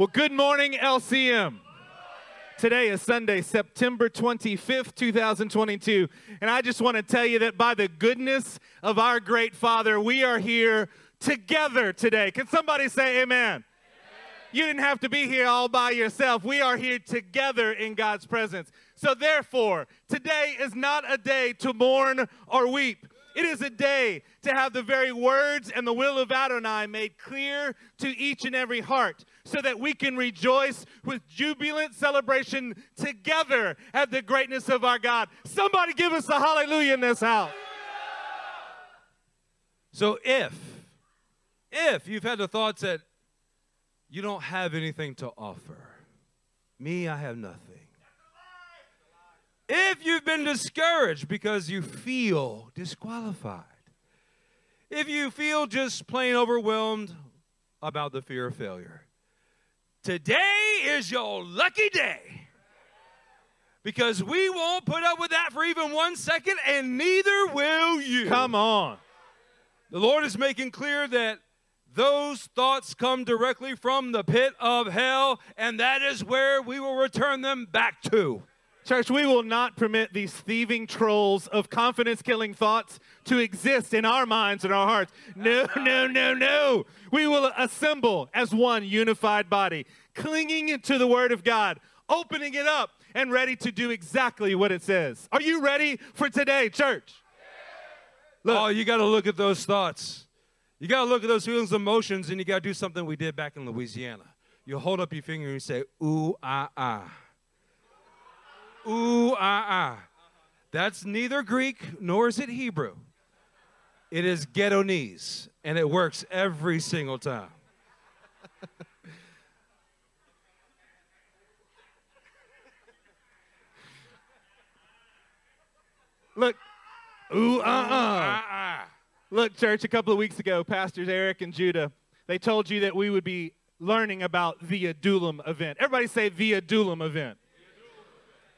Well, good morning, LCM. Today is Sunday, September 25th, 2022. And I just want to tell you that by the goodness of our great Father, we are here together today. Can somebody say amen? amen? You didn't have to be here all by yourself. We are here together in God's presence. So, therefore, today is not a day to mourn or weep. It is a day to have the very words and the will of Adonai made clear to each and every heart so that we can rejoice with jubilant celebration together at the greatness of our God. Somebody give us a hallelujah in this house. So if if you've had the thoughts that you don't have anything to offer, me, I have nothing. If you've been discouraged because you feel disqualified, if you feel just plain overwhelmed about the fear of failure, today is your lucky day. Because we won't put up with that for even one second, and neither will you. Come on. The Lord is making clear that those thoughts come directly from the pit of hell, and that is where we will return them back to. Church, we will not permit these thieving trolls of confidence killing thoughts to exist in our minds and our hearts. No, no, no, no. We will assemble as one unified body, clinging to the Word of God, opening it up, and ready to do exactly what it says. Are you ready for today, church? Look. Oh, you got to look at those thoughts. You got to look at those feelings, emotions, and you got to do something we did back in Louisiana. You hold up your finger and you say, ooh, ah, ah. Ooh, ah, ah. That's neither Greek nor is it Hebrew. It is Ghettonese, and it works every single time. Look, ooh, uh, uh. Look, church, a couple of weeks ago, Pastors Eric and Judah, they told you that we would be learning about the Adullam event. Everybody say the Adullam event.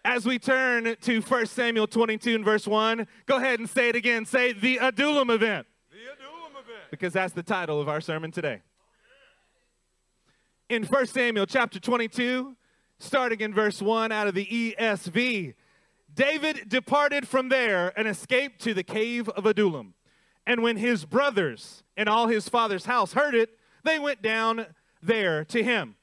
As we turn to 1 Samuel 22 and verse 1, go ahead and say it again. Say the Adullam event. The Adullam event. Because that's the title of our sermon today. In 1 Samuel chapter 22, starting in verse 1 out of the ESV, David departed from there and escaped to the cave of Adullam. And when his brothers and all his father's house heard it, they went down there to him.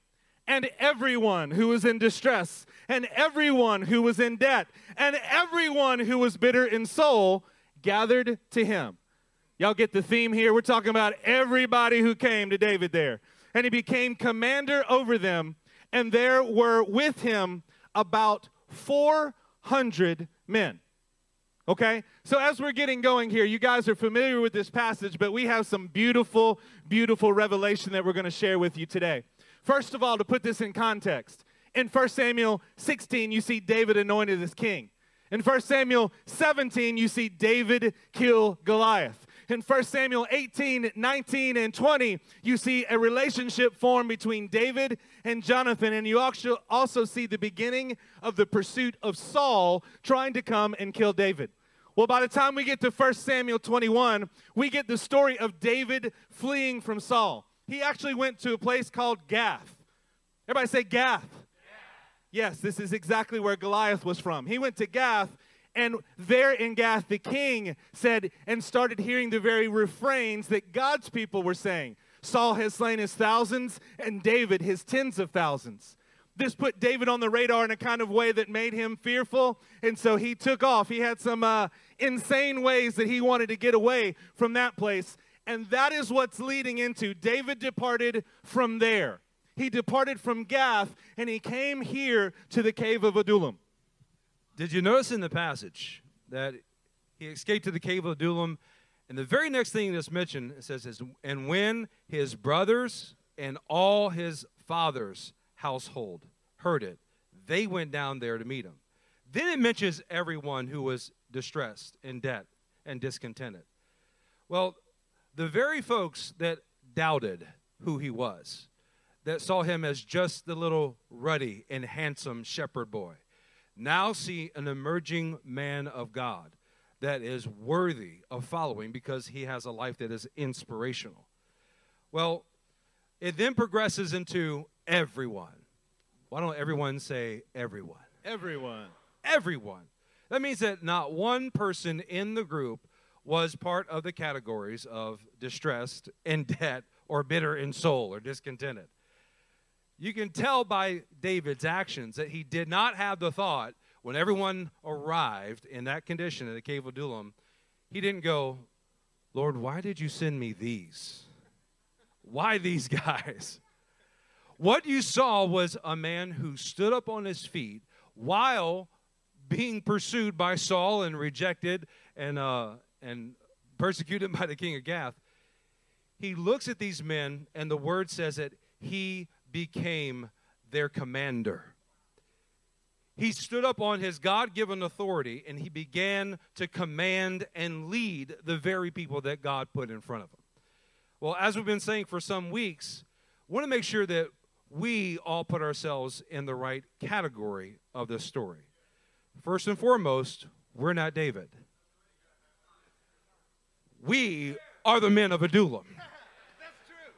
And everyone who was in distress and everyone who was in debt, and everyone who was bitter in soul gathered to him. Y'all get the theme here? We're talking about everybody who came to David there. And he became commander over them, and there were with him about 400 men. Okay? So, as we're getting going here, you guys are familiar with this passage, but we have some beautiful, beautiful revelation that we're going to share with you today. First of all, to put this in context, in 1 Samuel 16, you see David anointed as king. In 1 Samuel 17, you see David kill Goliath. In 1 Samuel 18, 19, and 20, you see a relationship form between David and Jonathan. And you also see the beginning of the pursuit of Saul trying to come and kill David. Well, by the time we get to 1 Samuel 21, we get the story of David fleeing from Saul. He actually went to a place called Gath. Everybody say Gath. Yes, this is exactly where Goliath was from. He went to Gath, and there in Gath, the king said and started hearing the very refrains that God's people were saying Saul has slain his thousands, and David his tens of thousands. This put David on the radar in a kind of way that made him fearful, and so he took off. He had some uh, insane ways that he wanted to get away from that place, and that is what's leading into David departed from there he departed from Gath and he came here to the cave of Adullam. Did you notice in the passage that he escaped to the cave of Adullam? And the very next thing that's mentioned, it says, and when his brothers and all his father's household heard it, they went down there to meet him. Then it mentions everyone who was distressed, in debt, and discontented. Well, the very folks that doubted who he was, that saw him as just the little ruddy and handsome shepherd boy now see an emerging man of God that is worthy of following because he has a life that is inspirational. Well, it then progresses into everyone. Why don't everyone say everyone? Everyone. Everyone. That means that not one person in the group was part of the categories of distressed, in debt, or bitter in soul or discontented. You can tell by David's actions that he did not have the thought when everyone arrived in that condition in the cave of Adullam, he didn't go, Lord, why did you send me these? Why these guys? What you saw was a man who stood up on his feet while being pursued by Saul and rejected and, uh, and persecuted by the king of Gath. He looks at these men, and the word says that he became their commander. He stood up on his God given authority and he began to command and lead the very people that God put in front of him. Well, as we've been saying for some weeks, we want to make sure that we all put ourselves in the right category of this story. First and foremost, we're not David. We are the men of Adullam.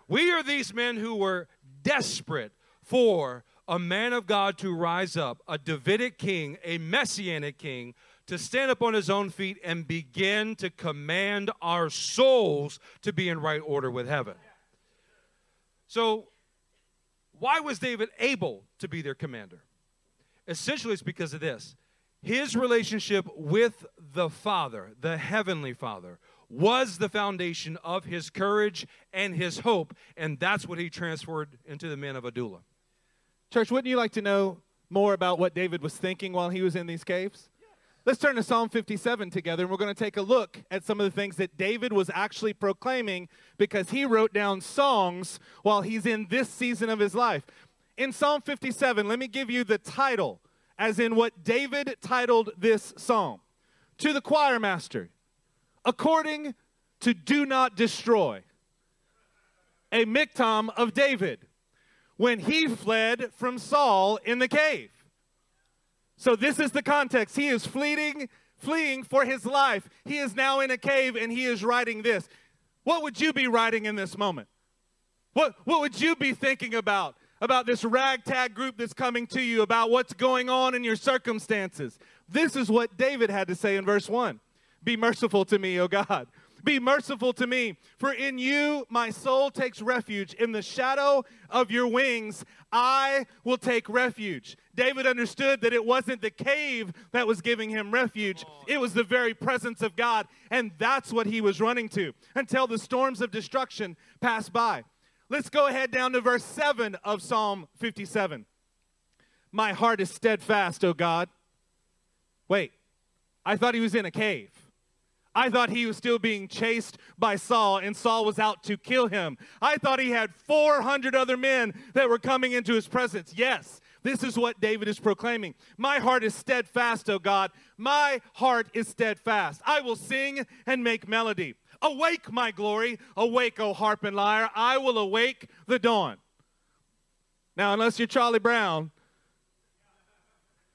We are these men who were desperate for a man of God to rise up, a Davidic king, a messianic king, to stand up on his own feet and begin to command our souls to be in right order with heaven. So, why was David able to be their commander? Essentially, it's because of this. His relationship with the Father, the Heavenly Father, was the foundation of his courage and his hope, and that's what he transferred into the men of Adullam. Church, wouldn't you like to know more about what David was thinking while he was in these caves? Let's turn to Psalm 57 together, and we're going to take a look at some of the things that David was actually proclaiming because he wrote down songs while he's in this season of his life. In Psalm 57, let me give you the title, as in what David titled this psalm To the choir master, according to do not destroy. A miktam of David when he fled from Saul in the cave. So this is the context. He is fleeing, fleeing for his life. He is now in a cave and he is writing this. What would you be writing in this moment? What, what would you be thinking about? About this ragtag group that's coming to you, about what's going on in your circumstances. This is what David had to say in verse 1. Be merciful to me, O God. Be merciful to me, for in you my soul takes refuge. In the shadow of your wings, I will take refuge. David understood that it wasn't the cave that was giving him refuge, it was the very presence of God. And that's what he was running to until the storms of destruction passed by. Let's go ahead down to verse 7 of Psalm 57. My heart is steadfast, O God. Wait, I thought he was in a cave. I thought he was still being chased by Saul and Saul was out to kill him. I thought he had 400 other men that were coming into his presence. Yes, this is what David is proclaiming. My heart is steadfast, O God. My heart is steadfast. I will sing and make melody. Awake, my glory. Awake, O harp and lyre. I will awake the dawn. Now, unless you're Charlie Brown,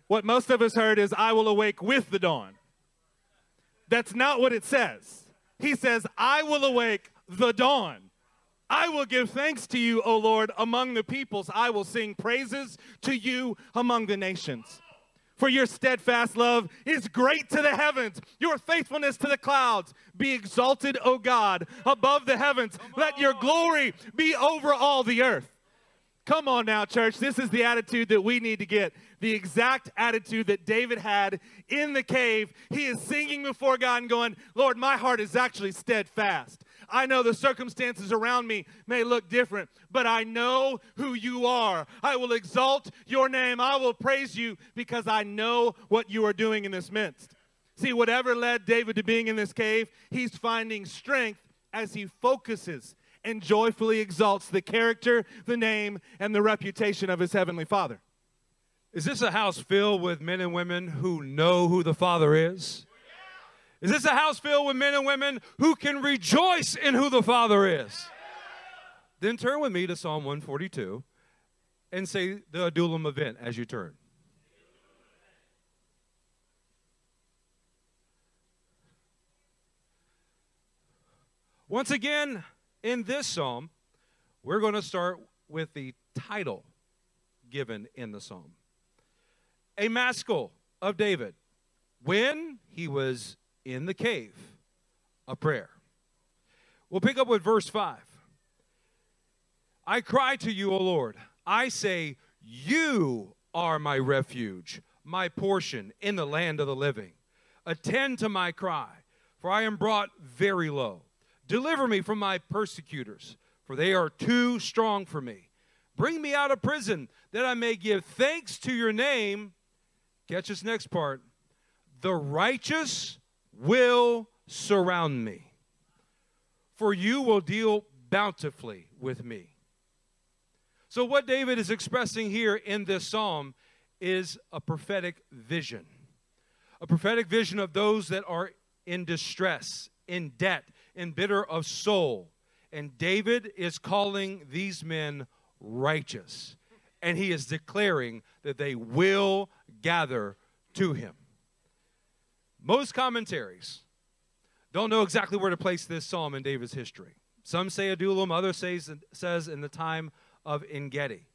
what most of us heard is, I will awake with the dawn. That's not what it says. He says, I will awake the dawn. I will give thanks to you, O Lord, among the peoples. I will sing praises to you among the nations. For your steadfast love is great to the heavens, your faithfulness to the clouds. Be exalted, O God, above the heavens. Let your glory be over all the earth. Come on now, church. This is the attitude that we need to get. The exact attitude that David had in the cave. He is singing before God and going, Lord, my heart is actually steadfast. I know the circumstances around me may look different, but I know who you are. I will exalt your name. I will praise you because I know what you are doing in this midst. See, whatever led David to being in this cave, he's finding strength as he focuses and joyfully exalts the character, the name, and the reputation of his heavenly Father. Is this a house filled with men and women who know who the Father is? Is this a house filled with men and women who can rejoice in who the Father is? Then turn with me to Psalm 142 and say the Adullam event as you turn. Once again, in this psalm, we're going to start with the title given in the psalm. A maskil of David when he was in the cave, a prayer. We'll pick up with verse 5. I cry to you, O Lord. I say, You are my refuge, my portion in the land of the living. Attend to my cry, for I am brought very low. Deliver me from my persecutors, for they are too strong for me. Bring me out of prison, that I may give thanks to your name. Catch this next part. The righteous will surround me, for you will deal bountifully with me. So, what David is expressing here in this psalm is a prophetic vision. A prophetic vision of those that are in distress, in debt, in bitter of soul. And David is calling these men righteous. And he is declaring that they will gather to him. Most commentaries don't know exactly where to place this psalm in David's history. Some say Adullam, others say says in the time of Engedi.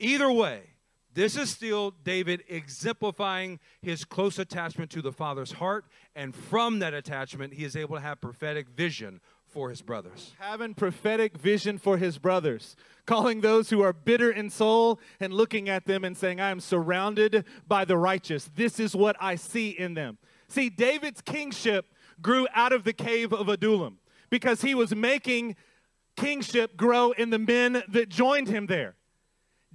Either way, this is still David exemplifying his close attachment to the Father's heart, and from that attachment, he is able to have prophetic vision for his brothers. Having prophetic vision for his brothers, calling those who are bitter in soul and looking at them and saying, I am surrounded by the righteous. This is what I see in them. See, David's kingship grew out of the cave of Adullam because he was making kingship grow in the men that joined him there.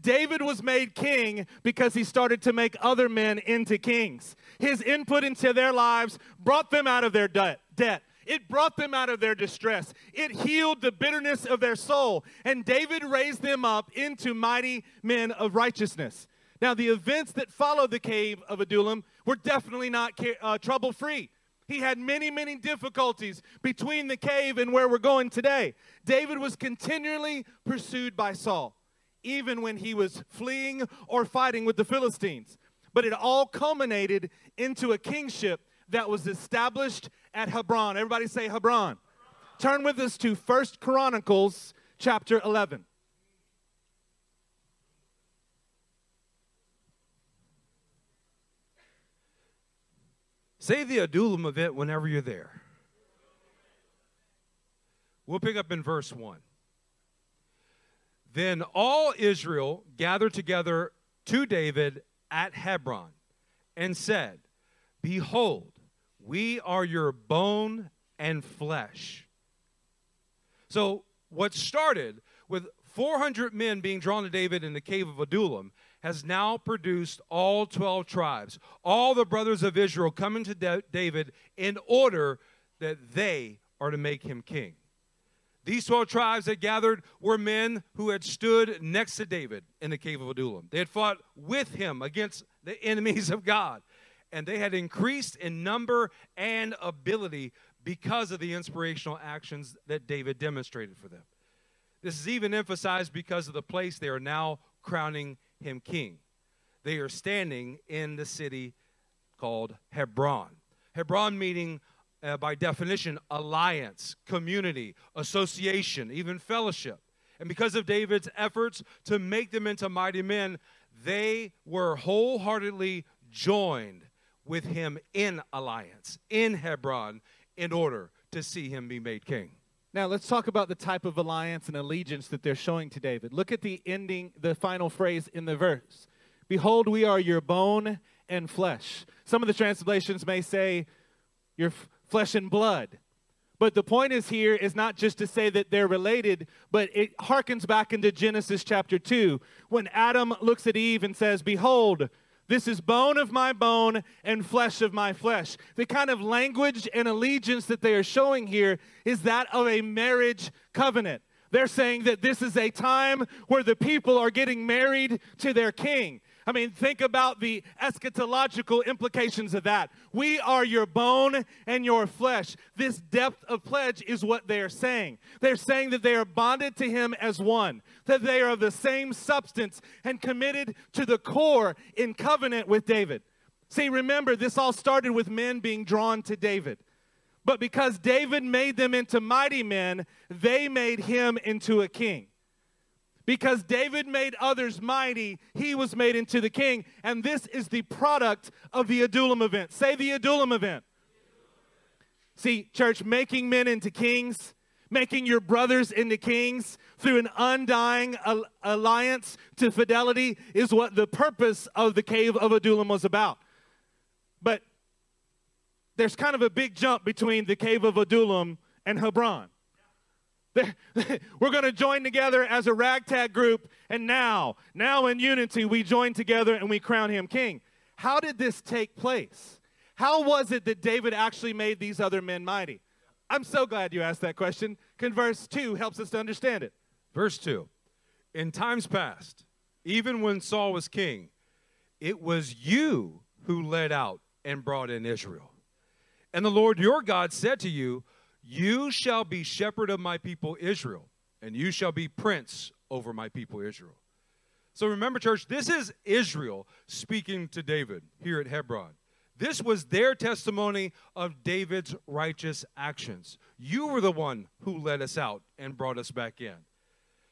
David was made king because he started to make other men into kings. His input into their lives brought them out of their debt. It brought them out of their distress. It healed the bitterness of their soul. And David raised them up into mighty men of righteousness. Now, the events that followed the cave of Adullam were definitely not uh, trouble free. He had many, many difficulties between the cave and where we're going today. David was continually pursued by Saul even when he was fleeing or fighting with the Philistines. But it all culminated into a kingship that was established at Hebron. Everybody say Hebron. Turn with us to First Chronicles chapter 11. Say the Adullam event whenever you're there. We'll pick up in verse 1. Then all Israel gathered together to David at Hebron and said, Behold, we are your bone and flesh. So, what started with 400 men being drawn to David in the cave of Adullam has now produced all 12 tribes, all the brothers of Israel coming to David in order that they are to make him king. These 12 tribes that gathered were men who had stood next to David in the cave of Adullam. They had fought with him against the enemies of God. And they had increased in number and ability because of the inspirational actions that David demonstrated for them. This is even emphasized because of the place they are now crowning him king. They are standing in the city called Hebron. Hebron meaning uh, by definition, alliance, community, association, even fellowship. And because of David's efforts to make them into mighty men, they were wholeheartedly joined with him in alliance, in Hebron, in order to see him be made king. Now, let's talk about the type of alliance and allegiance that they're showing to David. Look at the ending, the final phrase in the verse Behold, we are your bone and flesh. Some of the translations may say, Your flesh and blood. But the point is here is not just to say that they're related, but it harkens back into Genesis chapter 2 when Adam looks at Eve and says, Behold, this is bone of my bone and flesh of my flesh. The kind of language and allegiance that they are showing here is that of a marriage covenant. They're saying that this is a time where the people are getting married to their king. I mean, think about the eschatological implications of that. We are your bone and your flesh. This depth of pledge is what they are saying. They're saying that they are bonded to Him as one, that they are of the same substance and committed to the core in covenant with David. See, remember, this all started with men being drawn to David. But because David made them into mighty men, they made him into a king. Because David made others mighty, he was made into the king. And this is the product of the Adullam event. Say the Adullam event. See, church, making men into kings, making your brothers into kings through an undying al- alliance to fidelity is what the purpose of the cave of Adullam was about. But there's kind of a big jump between the cave of Adullam and Hebron. We're going to join together as a ragtag group, and now, now in unity, we join together and we crown him king. How did this take place? How was it that David actually made these other men mighty? I'm so glad you asked that question. Because verse 2 helps us to understand it. Verse 2 In times past, even when Saul was king, it was you who led out and brought in Israel. And the Lord your God said to you, You shall be shepherd of my people Israel, and you shall be prince over my people Israel. So remember, church, this is Israel speaking to David here at Hebron. This was their testimony of David's righteous actions. You were the one who led us out and brought us back in.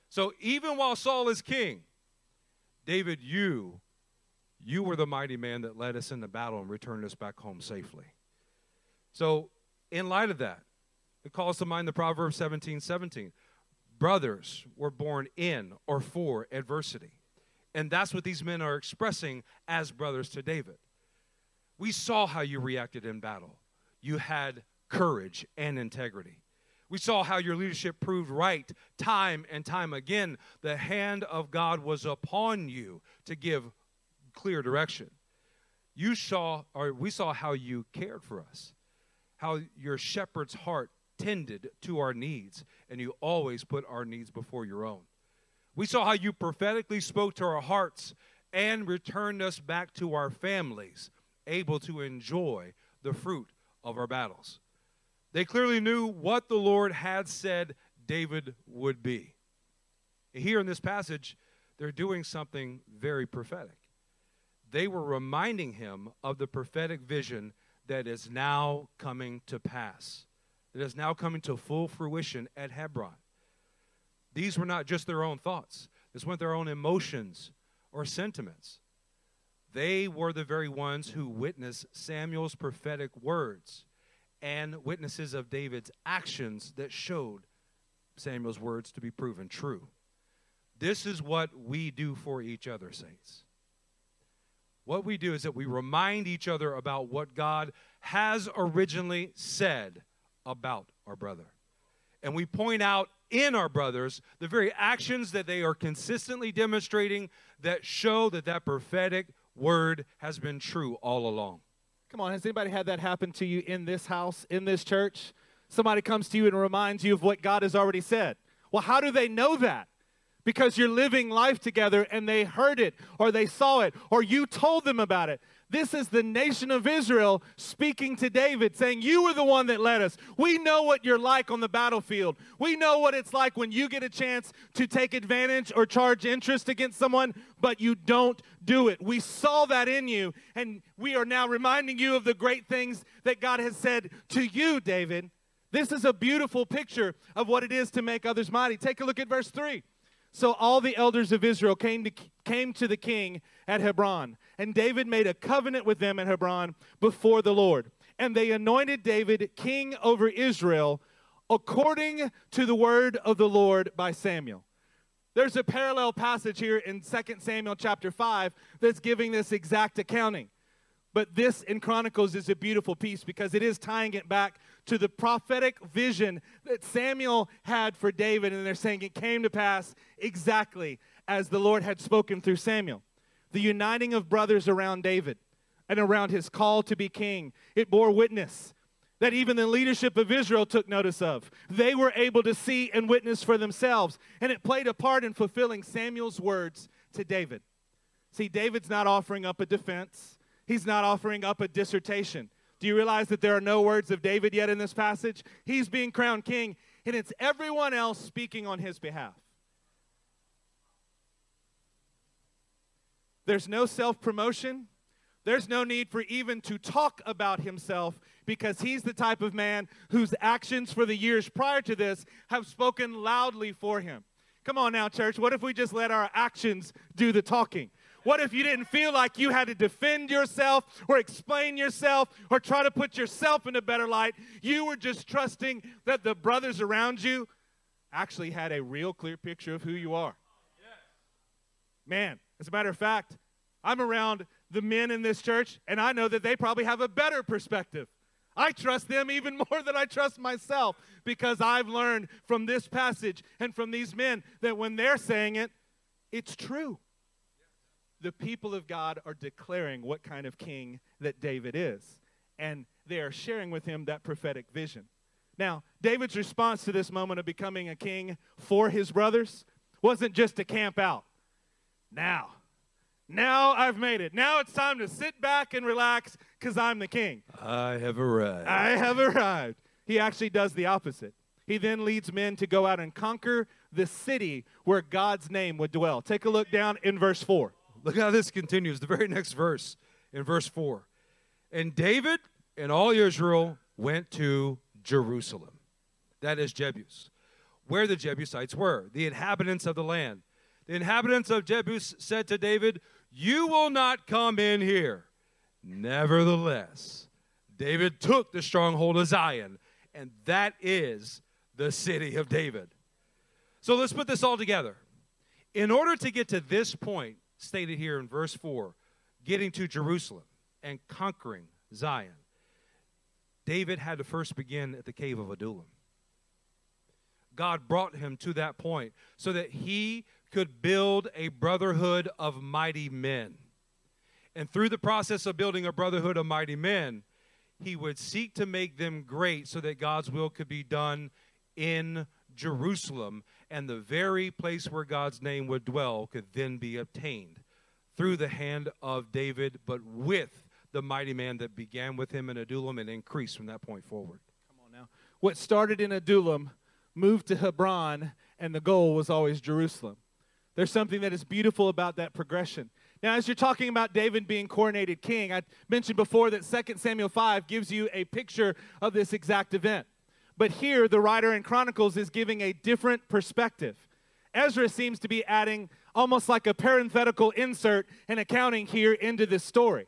So even while Saul is king, David, you, you were the mighty man that led us into battle and returned us back home safely. So, in light of that, it calls to mind the Proverbs 17 17. Brothers were born in or for adversity. And that's what these men are expressing as brothers to David. We saw how you reacted in battle. You had courage and integrity. We saw how your leadership proved right time and time again. The hand of God was upon you to give clear direction. You saw, or we saw how you cared for us, how your shepherd's heart tended to our needs, and you always put our needs before your own. We saw how you prophetically spoke to our hearts and returned us back to our families, able to enjoy the fruit of our battles. They clearly knew what the Lord had said David would be. Here in this passage, they're doing something very prophetic. They were reminding him of the prophetic vision that is now coming to pass, that is now coming to full fruition at Hebron. These were not just their own thoughts, this weren't their own emotions or sentiments. They were the very ones who witnessed Samuel's prophetic words and witnesses of David's actions that showed Samuel's words to be proven true. This is what we do for each other, saints. What we do is that we remind each other about what God has originally said about our brother. And we point out in our brothers the very actions that they are consistently demonstrating that show that that prophetic word has been true all along. Come on, has anybody had that happen to you in this house, in this church? Somebody comes to you and reminds you of what God has already said. Well, how do they know that? Because you're living life together and they heard it or they saw it or you told them about it. This is the nation of Israel speaking to David, saying, You were the one that led us. We know what you're like on the battlefield. We know what it's like when you get a chance to take advantage or charge interest against someone, but you don't do it. We saw that in you, and we are now reminding you of the great things that God has said to you, David. This is a beautiful picture of what it is to make others mighty. Take a look at verse 3. So all the elders of Israel came to, came to the king at Hebron, and David made a covenant with them at Hebron before the Lord. And they anointed David king over Israel according to the word of the Lord by Samuel. There's a parallel passage here in 2 Samuel chapter 5 that's giving this exact accounting. But this in Chronicles is a beautiful piece because it is tying it back to the prophetic vision that Samuel had for David. And they're saying it came to pass exactly as the Lord had spoken through Samuel. The uniting of brothers around David and around his call to be king, it bore witness that even the leadership of Israel took notice of. They were able to see and witness for themselves, and it played a part in fulfilling Samuel's words to David. See, David's not offering up a defense. He's not offering up a dissertation. Do you realize that there are no words of David yet in this passage? He's being crowned king, and it's everyone else speaking on his behalf. There's no self promotion. There's no need for even to talk about himself because he's the type of man whose actions for the years prior to this have spoken loudly for him. Come on now, church. What if we just let our actions do the talking? What if you didn't feel like you had to defend yourself or explain yourself or try to put yourself in a better light? You were just trusting that the brothers around you actually had a real clear picture of who you are. Man, as a matter of fact, I'm around the men in this church, and I know that they probably have a better perspective. I trust them even more than I trust myself because I've learned from this passage and from these men that when they're saying it, it's true. The people of God are declaring what kind of king that David is, and they are sharing with him that prophetic vision. Now, David's response to this moment of becoming a king for his brothers wasn't just to camp out. Now, now I've made it. Now it's time to sit back and relax because I'm the king. I have arrived. I have arrived. He actually does the opposite. He then leads men to go out and conquer the city where God's name would dwell. Take a look down in verse 4. Look how this continues. The very next verse, in verse 4. And David and all Israel went to Jerusalem. That is Jebus, where the Jebusites were, the inhabitants of the land. The inhabitants of Jebus said to David, You will not come in here. Nevertheless, David took the stronghold of Zion, and that is the city of David. So let's put this all together. In order to get to this point, stated here in verse 4, getting to Jerusalem and conquering Zion, David had to first begin at the cave of Adullam. God brought him to that point so that he could build a brotherhood of mighty men. And through the process of building a brotherhood of mighty men, he would seek to make them great so that God's will could be done in Jerusalem, and the very place where God's name would dwell could then be obtained through the hand of David, but with the mighty man that began with him in Adullam and increased from that point forward. Come on now. What started in Adullam moved to Hebron, and the goal was always Jerusalem. There's something that is beautiful about that progression. Now, as you're talking about David being coronated king, I mentioned before that 2 Samuel 5 gives you a picture of this exact event. But here, the writer in Chronicles is giving a different perspective. Ezra seems to be adding almost like a parenthetical insert and accounting here into this story.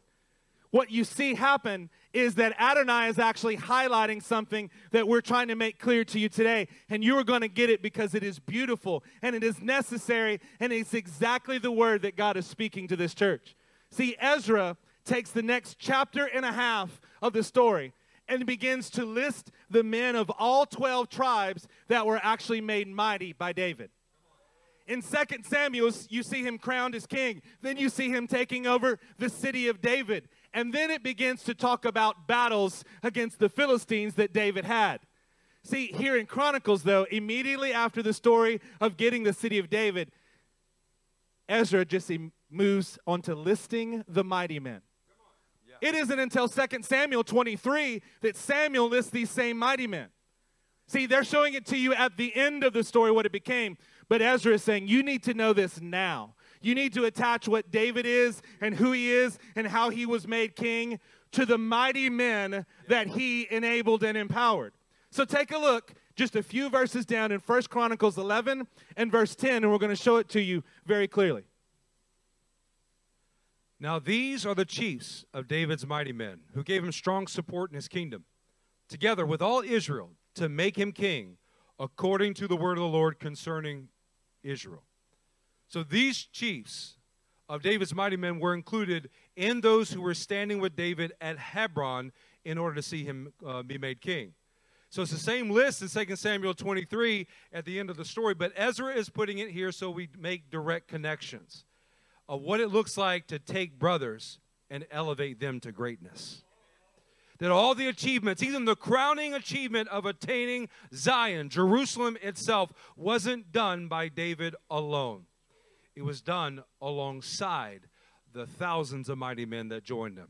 What you see happen is that Adonai is actually highlighting something that we're trying to make clear to you today. And you are going to get it because it is beautiful and it is necessary and it's exactly the word that God is speaking to this church. See, Ezra takes the next chapter and a half of the story and begins to list the men of all 12 tribes that were actually made mighty by David. In 2 Samuel, you see him crowned as king. Then you see him taking over the city of David. And then it begins to talk about battles against the Philistines that David had. See, here in Chronicles, though, immediately after the story of getting the city of David, Ezra just moves on to listing the mighty men. Yeah. It isn't until 2 Samuel 23 that Samuel lists these same mighty men. See, they're showing it to you at the end of the story what it became. But Ezra is saying, you need to know this now. You need to attach what David is and who he is and how he was made king to the mighty men that he enabled and empowered. So take a look just a few verses down in First Chronicles 11 and verse 10 and we're going to show it to you very clearly. Now these are the chiefs of David's mighty men who gave him strong support in his kingdom, together with all Israel to make him king according to the word of the Lord concerning Israel. So these chiefs of David's mighty men were included in those who were standing with David at Hebron in order to see him uh, be made king. So it's the same list in 2 Samuel 23 at the end of the story, but Ezra is putting it here so we make direct connections of what it looks like to take brothers and elevate them to greatness. That all the achievements, even the crowning achievement of attaining Zion, Jerusalem itself, wasn't done by David alone. It was done alongside the thousands of mighty men that joined him.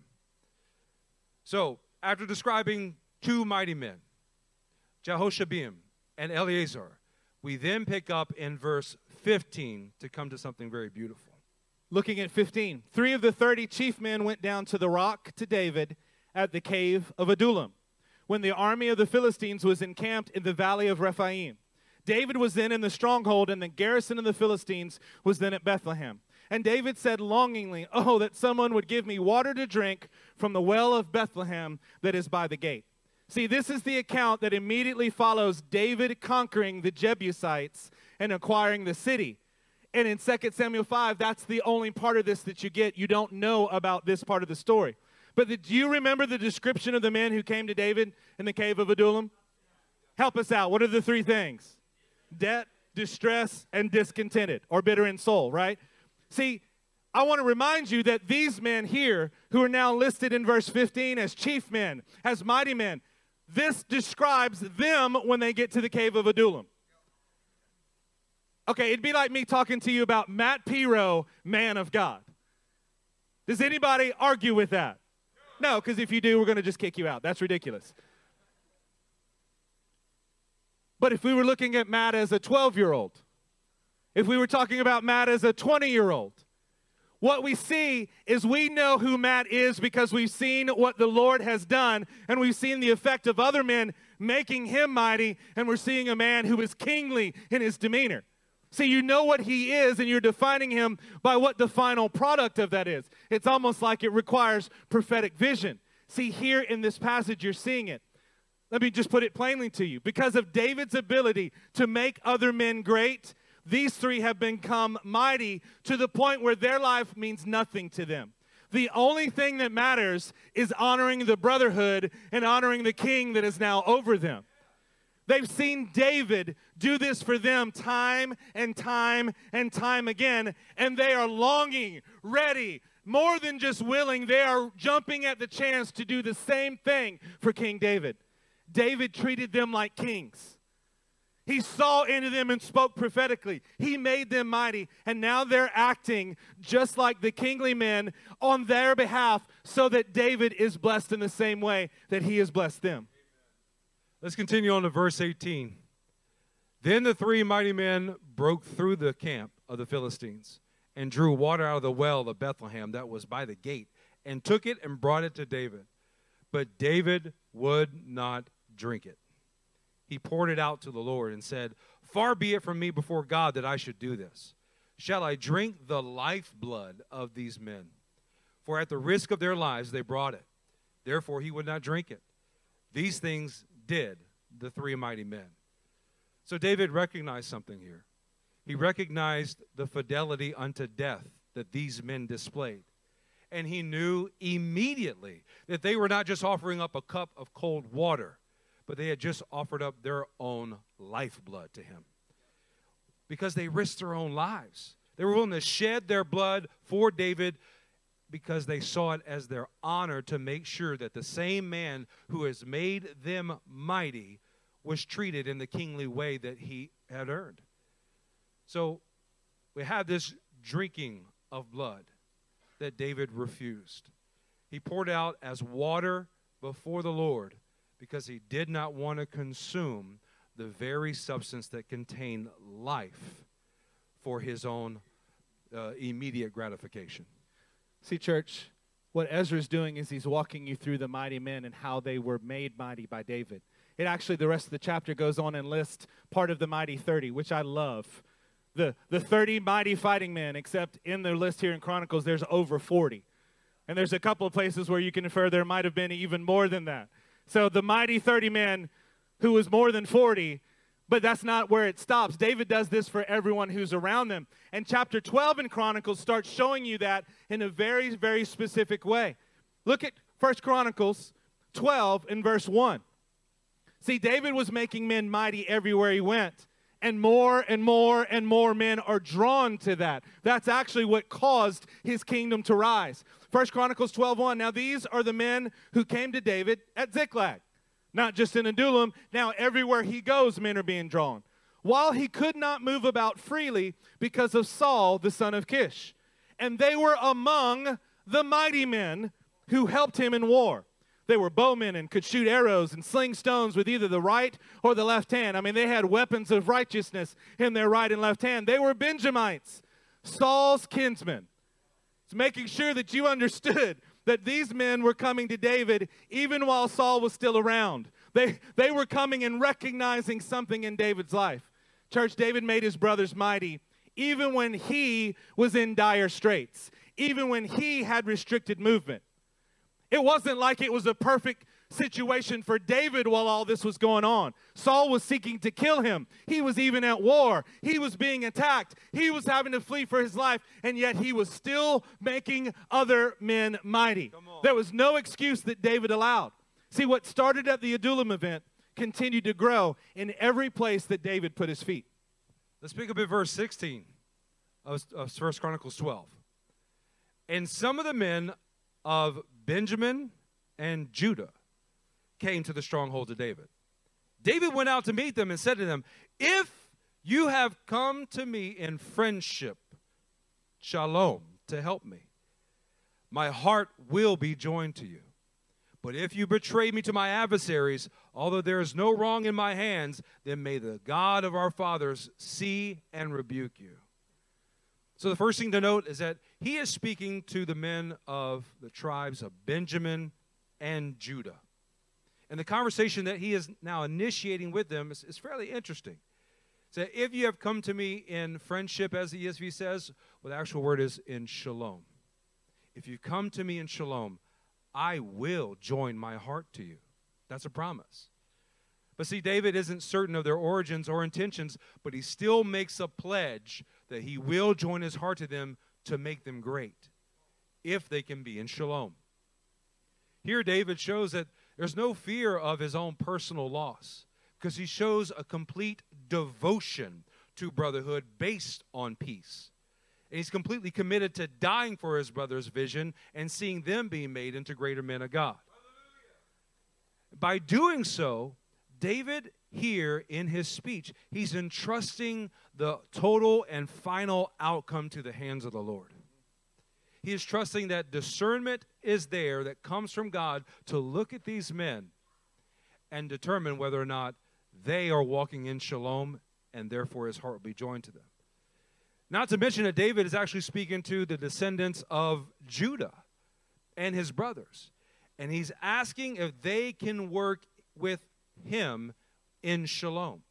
So, after describing two mighty men, Jehoshabim and Eleazar, we then pick up in verse 15 to come to something very beautiful. Looking at 15, three of the 30 chief men went down to the rock to David at the cave of Adullam when the army of the Philistines was encamped in the valley of Rephaim. David was then in the stronghold, and the garrison of the Philistines was then at Bethlehem. And David said longingly, Oh, that someone would give me water to drink from the well of Bethlehem that is by the gate. See, this is the account that immediately follows David conquering the Jebusites and acquiring the city. And in 2 Samuel 5, that's the only part of this that you get. You don't know about this part of the story. But the, do you remember the description of the men who came to David in the cave of Adullam? Help us out. What are the three things? Debt, distress, and discontented, or bitter in soul, right? See, I want to remind you that these men here, who are now listed in verse 15 as chief men, as mighty men, this describes them when they get to the cave of Adullam. Okay, it'd be like me talking to you about Matt Piro, man of God. Does anybody argue with that? No, because if you do, we're going to just kick you out. That's ridiculous. But if we were looking at Matt as a 12 year old, if we were talking about Matt as a 20 year old, what we see is we know who Matt is because we've seen what the Lord has done and we've seen the effect of other men making him mighty, and we're seeing a man who is kingly in his demeanor. See, you know what he is, and you're defining him by what the final product of that is. It's almost like it requires prophetic vision. See, here in this passage, you're seeing it. Let me just put it plainly to you. Because of David's ability to make other men great, these three have become mighty to the point where their life means nothing to them. The only thing that matters is honoring the brotherhood and honoring the king that is now over them. They've seen David do this for them time and time and time again, and they are longing, ready, more than just willing, they are jumping at the chance to do the same thing for King David. David treated them like kings. He saw into them and spoke prophetically. He made them mighty, and now they're acting just like the kingly men on their behalf so that David is blessed in the same way that he has blessed them. Let's continue on to verse 18. Then the three mighty men broke through the camp of the Philistines and drew water out of the well of Bethlehem that was by the gate and took it and brought it to David. But David would not drink it. He poured it out to the Lord and said, Far be it from me before God that I should do this. Shall I drink the lifeblood of these men? For at the risk of their lives they brought it. Therefore he would not drink it. These things did the three mighty men. So David recognized something here. He recognized the fidelity unto death that these men displayed. And he knew immediately that they were not just offering up a cup of cold water, but they had just offered up their own lifeblood to him. Because they risked their own lives. They were willing to shed their blood for David because they saw it as their honor to make sure that the same man who has made them mighty was treated in the kingly way that he had earned. So we have this drinking of blood that David refused. He poured out as water before the Lord because he did not want to consume the very substance that contained life for his own uh, immediate gratification. See, church, what Ezra's doing is he's walking you through the mighty men and how they were made mighty by David. It actually, the rest of the chapter goes on and lists part of the mighty 30, which I love. The, the 30 mighty fighting men, except in the list here in Chronicles, there's over 40. And there's a couple of places where you can infer there might have been even more than that. So the mighty 30 men who was more than 40 but that's not where it stops. David does this for everyone who's around them. And chapter 12 in Chronicles starts showing you that in a very, very specific way. Look at First Chronicles 12 in verse 1. See, David was making men mighty everywhere he went. And more and more and more men are drawn to that. That's actually what caused his kingdom to rise. First Chronicles 12:1. Now these are the men who came to David at Ziklag not just in Adullam. Now, everywhere he goes, men are being drawn. While he could not move about freely because of Saul, the son of Kish. And they were among the mighty men who helped him in war. They were bowmen and could shoot arrows and sling stones with either the right or the left hand. I mean, they had weapons of righteousness in their right and left hand. They were Benjamites, Saul's kinsmen. It's making sure that you understood that these men were coming to David even while Saul was still around. They, they were coming and recognizing something in David's life. Church, David made his brothers mighty even when he was in dire straits, even when he had restricted movement. It wasn't like it was a perfect situation for David while all this was going on. Saul was seeking to kill him. He was even at war. He was being attacked. He was having to flee for his life, and yet he was still making other men mighty. There was no excuse that David allowed. See, what started at the Adullam event continued to grow in every place that David put his feet. Let's pick up at verse 16 of, of 1 Chronicles 12. And some of the men of Benjamin and Judah came to the stronghold of David. David went out to meet them and said to them, If you have come to me in friendship, shalom, to help me, my heart will be joined to you. But if you betray me to my adversaries, although there is no wrong in my hands, then may the God of our fathers see and rebuke you. So the first thing to note is that he is speaking to the men of the tribes of Benjamin and Judah. And the conversation that he is now initiating with them is, is fairly interesting. So if you have come to me in friendship, as the ESV says, well, the actual word is in shalom. If you come to me in shalom, I will join my heart to you. That's a promise. But see, David isn't certain of their origins or intentions, but he still makes a pledge that he will join his heart to them to make them great, if they can be in shalom. Here, David shows that there's no fear of his own personal loss because he shows a complete devotion to brotherhood based on peace. And he's completely committed to dying for his brother's vision and seeing them being made into greater men of God. By doing so, David here in his speech, he's entrusting the total and final outcome to the hands of the Lord. He is trusting that discernment is there that comes from God to look at these men and determine whether or not they are walking in shalom and therefore his heart will be joined to them. Not to mention that David is actually speaking to the descendants of Judah and his brothers. And he's asking if they can work with him in shalom.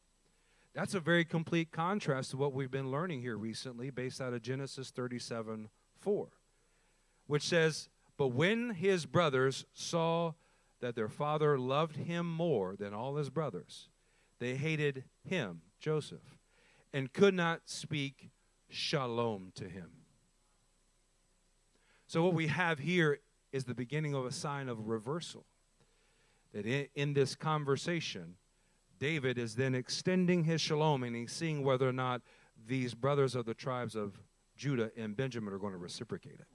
That's a very complete contrast to what we've been learning here recently, based out of Genesis 37 4, which says, But when his brothers saw that their father loved him more than all his brothers, they hated him, Joseph, and could not speak shalom to him. So, what we have here is the beginning of a sign of reversal. That in, in this conversation, David is then extending his shalom and he's seeing whether or not these brothers of the tribes of Judah and Benjamin are going to reciprocate it.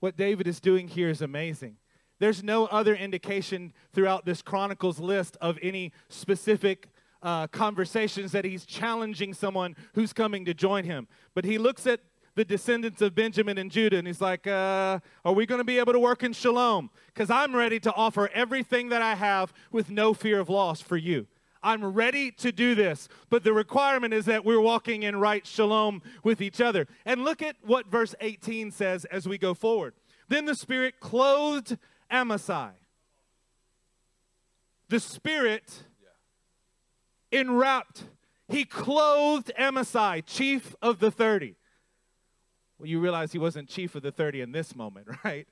What David is doing here is amazing. There's no other indication throughout this Chronicles list of any specific uh, conversations that he's challenging someone who's coming to join him. But he looks at the descendants of Benjamin and Judah and he's like, uh, Are we going to be able to work in shalom? Because I'm ready to offer everything that I have with no fear of loss for you. I'm ready to do this. But the requirement is that we're walking in right shalom with each other. And look at what verse 18 says as we go forward. Then the Spirit clothed Amasai. The Spirit enwrapped, he clothed Amasai, chief of the 30. Well, you realize he wasn't chief of the 30 in this moment, right?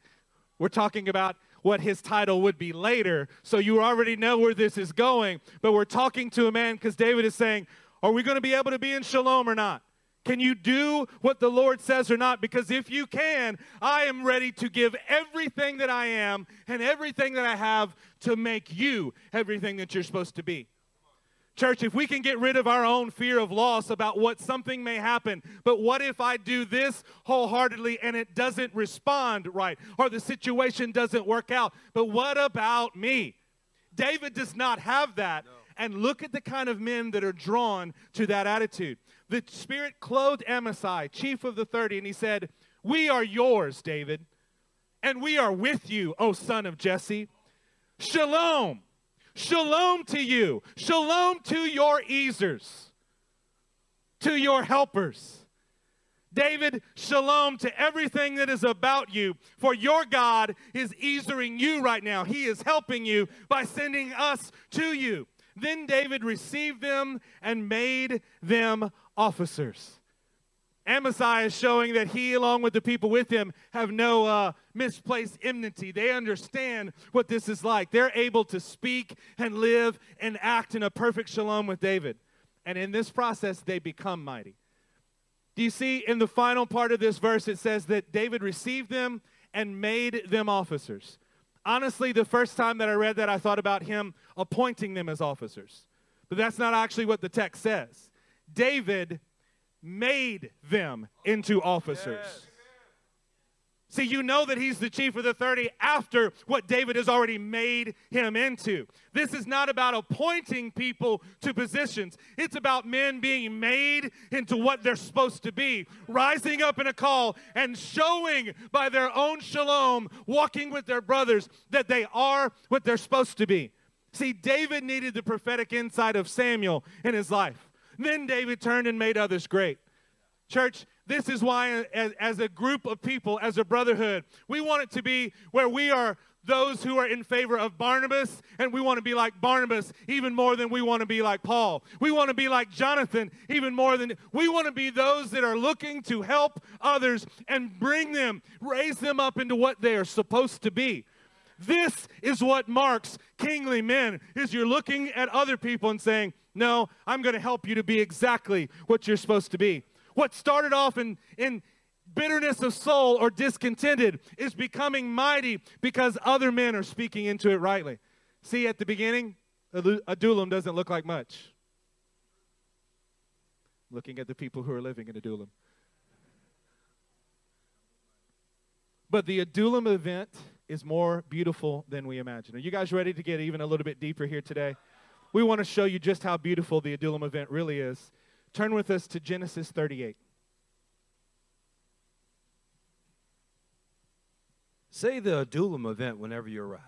We're talking about what his title would be later. So you already know where this is going. But we're talking to a man because David is saying, Are we going to be able to be in shalom or not? Can you do what the Lord says or not? Because if you can, I am ready to give everything that I am and everything that I have to make you everything that you're supposed to be. Church, if we can get rid of our own fear of loss about what something may happen, but what if I do this wholeheartedly and it doesn't respond right or the situation doesn't work out? But what about me? David does not have that. No. And look at the kind of men that are drawn to that attitude. The Spirit clothed Amasai, chief of the 30, and he said, We are yours, David, and we are with you, O son of Jesse. Shalom. Shalom to you. Shalom to your ezers, to your helpers. David, shalom to everything that is about you. For your God is ezering you right now. He is helping you by sending us to you. Then David received them and made them officers. Amasai is showing that he, along with the people with him, have no uh, misplaced enmity. They understand what this is like. They're able to speak and live and act in a perfect shalom with David. And in this process, they become mighty. Do you see in the final part of this verse, it says that David received them and made them officers. Honestly, the first time that I read that, I thought about him appointing them as officers. But that's not actually what the text says. David made them into officers. Yes. See, you know that he's the chief of the 30 after what David has already made him into. This is not about appointing people to positions, it's about men being made into what they're supposed to be, rising up in a call and showing by their own shalom, walking with their brothers, that they are what they're supposed to be. See, David needed the prophetic insight of Samuel in his life. Then David turned and made others great. Church, this is why, as, as, a group of people, as a brotherhood, we want it to be where we are those who are in favor of Barnabas, and we want to be like Barnabas even more than we want to be like Paul. We want to be like Jonathan even more than we want to be those that are looking to help others and bring them, raise them up into what they are supposed to be. This is what marks kingly men is you're looking at other people and saying, "No, I'm going to help you to be exactly what you're supposed to be." What started off in, in bitterness of soul or discontented is becoming mighty because other men are speaking into it rightly. See, at the beginning, Adullam doesn't look like much. Looking at the people who are living in Adullam. But the Adullam event is more beautiful than we imagine. Are you guys ready to get even a little bit deeper here today? We want to show you just how beautiful the Adullam event really is. Turn with us to Genesis 38. Say the Adullam event whenever you arrive.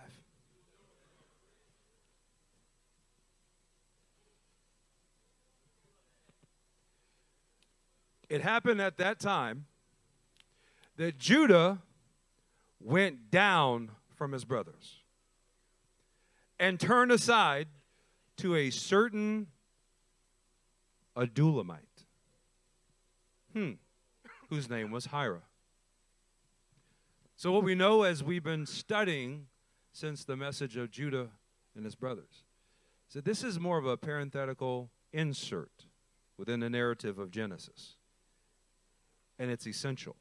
It happened at that time that Judah went down from his brothers and turned aside to a certain Adullamite, hmm, whose name was Hira. So, what we know as we've been studying since the message of Judah and his brothers that this is more of a parenthetical insert within the narrative of Genesis. And it's essential.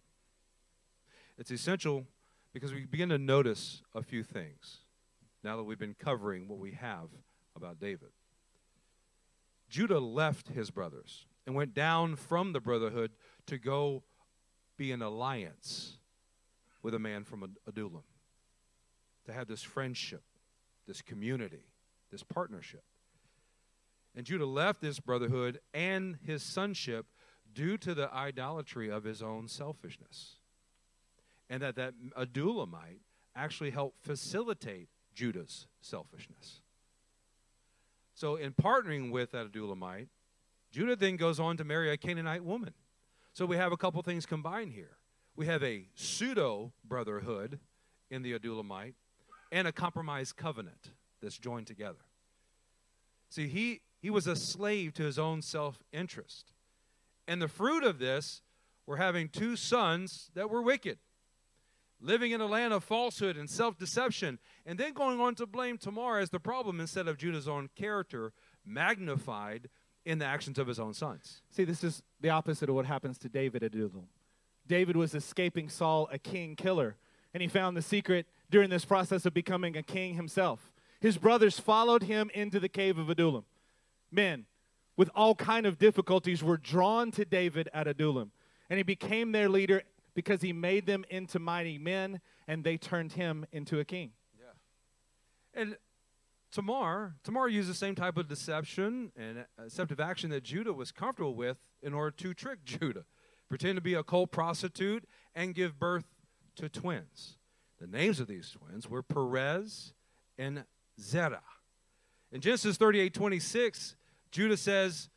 It's essential because we begin to notice a few things now that we've been covering what we have about David. Judah left his brothers and went down from the brotherhood to go be an alliance with a man from Adullam, to have this friendship, this community, this partnership. And Judah left this brotherhood and his sonship due to the idolatry of his own selfishness. And that that Adullamite actually helped facilitate Judah's selfishness. So, in partnering with that Adullamite, Judah then goes on to marry a Canaanite woman. So, we have a couple things combined here. We have a pseudo brotherhood in the Adullamite and a compromised covenant that's joined together. See, he, he was a slave to his own self interest. And the fruit of this were having two sons that were wicked living in a land of falsehood and self deception, and then going on to blame Tamar as the problem instead of Judah's own character magnified in the actions of his own sons. See, this is the opposite of what happens to David at Adullam. David was escaping Saul, a king killer, and he found the secret during this process of becoming a king himself. His brothers followed him into the cave of Adullam. Men with all kind of difficulties were drawn to David at Adullam, and he became their leader because he made them into mighty men and they turned him into a king. Yeah. And Tamar, Tamar used the same type of deception and deceptive action that Judah was comfortable with in order to trick Judah. Pretend to be a cult prostitute and give birth to twins. The names of these twins were Perez and Zerah. In Genesis 38 26, Judah says,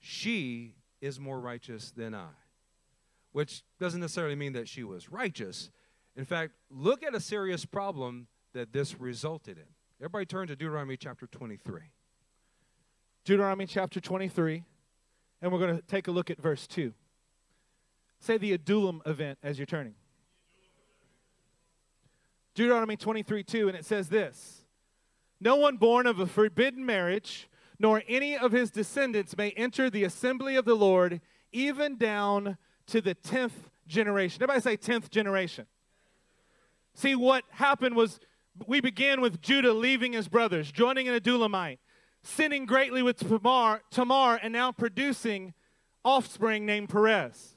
She is more righteous than I which doesn't necessarily mean that she was righteous. In fact, look at a serious problem that this resulted in. Everybody turn to Deuteronomy chapter 23. Deuteronomy chapter 23, and we're going to take a look at verse 2. Say the Adullam event as you're turning. Deuteronomy 23 2, and it says this No one born of a forbidden marriage, nor any of his descendants may enter the assembly of the Lord, even down to the 10th generation. Everybody say 10th generation. See, what happened was we began with Judah leaving his brothers, joining an Adullamite, sinning greatly with Tamar, Tamar and now producing offspring named Perez.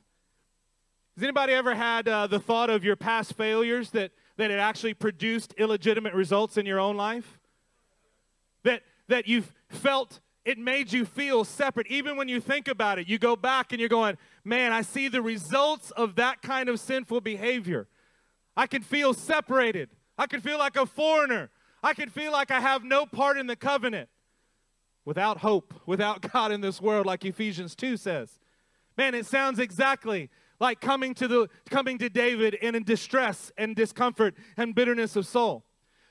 Has anybody ever had uh, the thought of your past failures that, that it actually produced illegitimate results in your own life? That, that you've felt it made you feel separate. Even when you think about it, you go back and you're going, man, I see the results of that kind of sinful behavior. I can feel separated. I can feel like a foreigner. I can feel like I have no part in the covenant without hope, without God in this world, like Ephesians 2 says. Man, it sounds exactly like coming to, the, coming to David in distress and discomfort and bitterness of soul.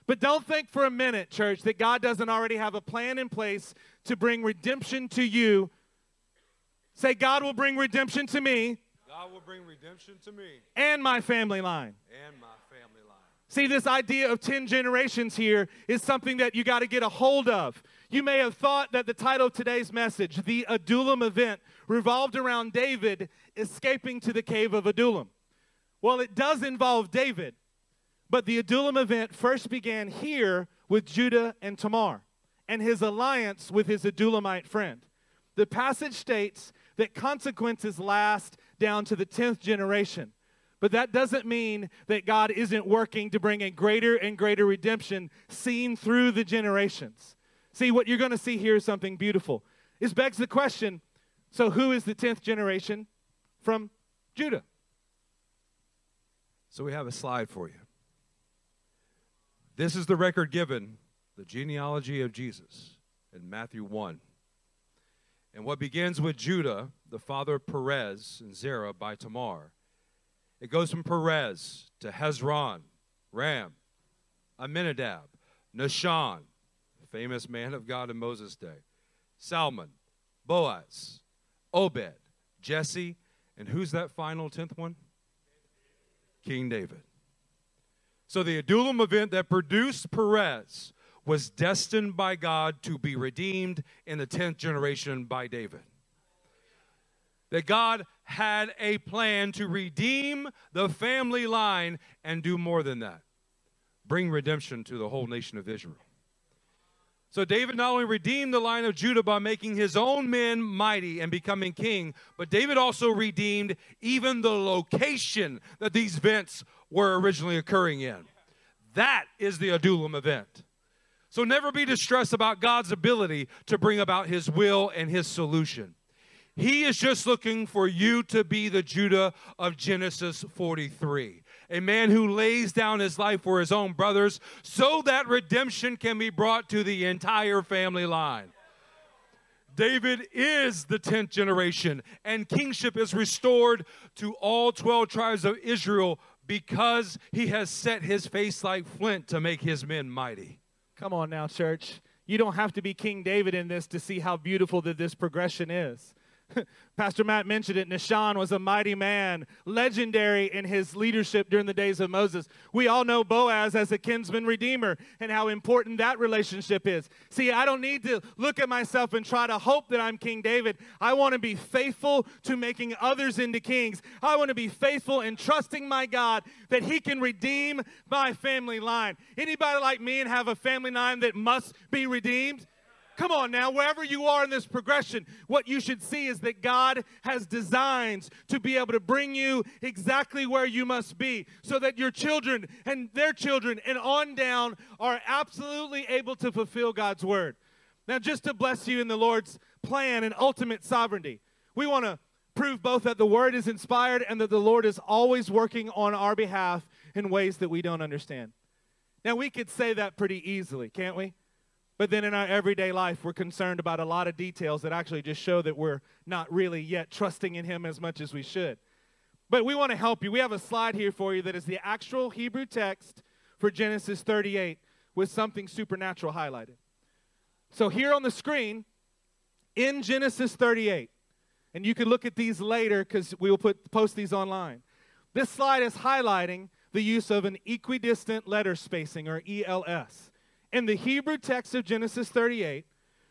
But don't think for a minute, church, that God doesn't already have a plan in place to bring redemption to you. Say, God will bring redemption to me. God will bring redemption to me. And my family line. And my family line. See, this idea of 10 generations here is something that you got to get a hold of. You may have thought that the title of today's message, the Adullam event, revolved around David escaping to the cave of Adullam. Well, it does involve David, but the Adullam event first began here with Judah and Tamar and his alliance with his Adullamite friend. The passage states that consequences last down to the 10th generation. But that doesn't mean that God isn't working to bring a greater and greater redemption seen through the generations. See, what you're going to see here is something beautiful. This begs the question so, who is the 10th generation from Judah? So, we have a slide for you. This is the record given, the genealogy of Jesus in Matthew 1. And what begins with Judah, the father of Perez and Zerah by Tamar. It goes from Perez to Hezron, Ram, Aminadab, Nahshon, famous man of God in Moses' day, Salmon, Boaz, Obed, Jesse, and who's that final tenth one? King David. So the Adullam event that produced Perez was destined by God to be redeemed in the 10th generation by David. That God had a plan to redeem the family line and do more than that bring redemption to the whole nation of Israel. So David not only redeemed the line of Judah by making his own men mighty and becoming king, but David also redeemed even the location that these events were originally occurring in. That is the Adullam event. So never be distressed about God's ability to bring about his will and his solution. He is just looking for you to be the Judah of Genesis 43, a man who lays down his life for his own brothers so that redemption can be brought to the entire family line. David is the 10th generation, and kingship is restored to all 12 tribes of Israel because he has set his face like flint to make his men mighty. Come on now, church. You don't have to be King David in this to see how beautiful that this progression is. Pastor Matt mentioned it. Nahshon was a mighty man, legendary in his leadership during the days of Moses. We all know Boaz as a kinsman redeemer and how important that relationship is. See, I don't need to look at myself and try to hope that I'm King David. I want to be faithful to making others into kings. I want to be faithful in trusting my God that he can redeem my family line. Anybody like me and have a family line that must be redeemed? Come on now, wherever you are in this progression, what you should see is that God has designs to be able to bring you exactly where you must be so that your children and their children and on down are absolutely able to fulfill God's word. Now, just to bless you in the Lord's plan and ultimate sovereignty, we want to prove both that the word is inspired and that the Lord is always working on our behalf in ways that we don't understand. Now, we could say that pretty easily, can't we? But then in our everyday life, we're concerned about a lot of details that actually just show that we're not really yet trusting in Him as much as we should. But we want to help you. We have a slide here for you that is the actual Hebrew text for Genesis 38 with something supernatural highlighted. So here on the screen, in Genesis 38, and you can look at these later because we will put, post these online. This slide is highlighting the use of an equidistant letter spacing, or ELS. In the Hebrew text of Genesis 38,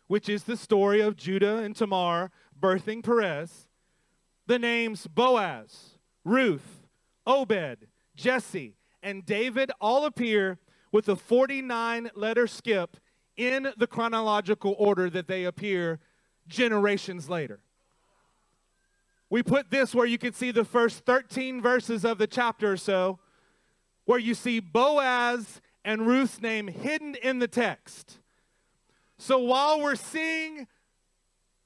which is the story of Judah and Tamar birthing Perez, the names Boaz, Ruth, Obed, Jesse, and David all appear with a 49 letter skip in the chronological order that they appear generations later. We put this where you can see the first 13 verses of the chapter or so, where you see Boaz and Ruth's name hidden in the text. So while we're seeing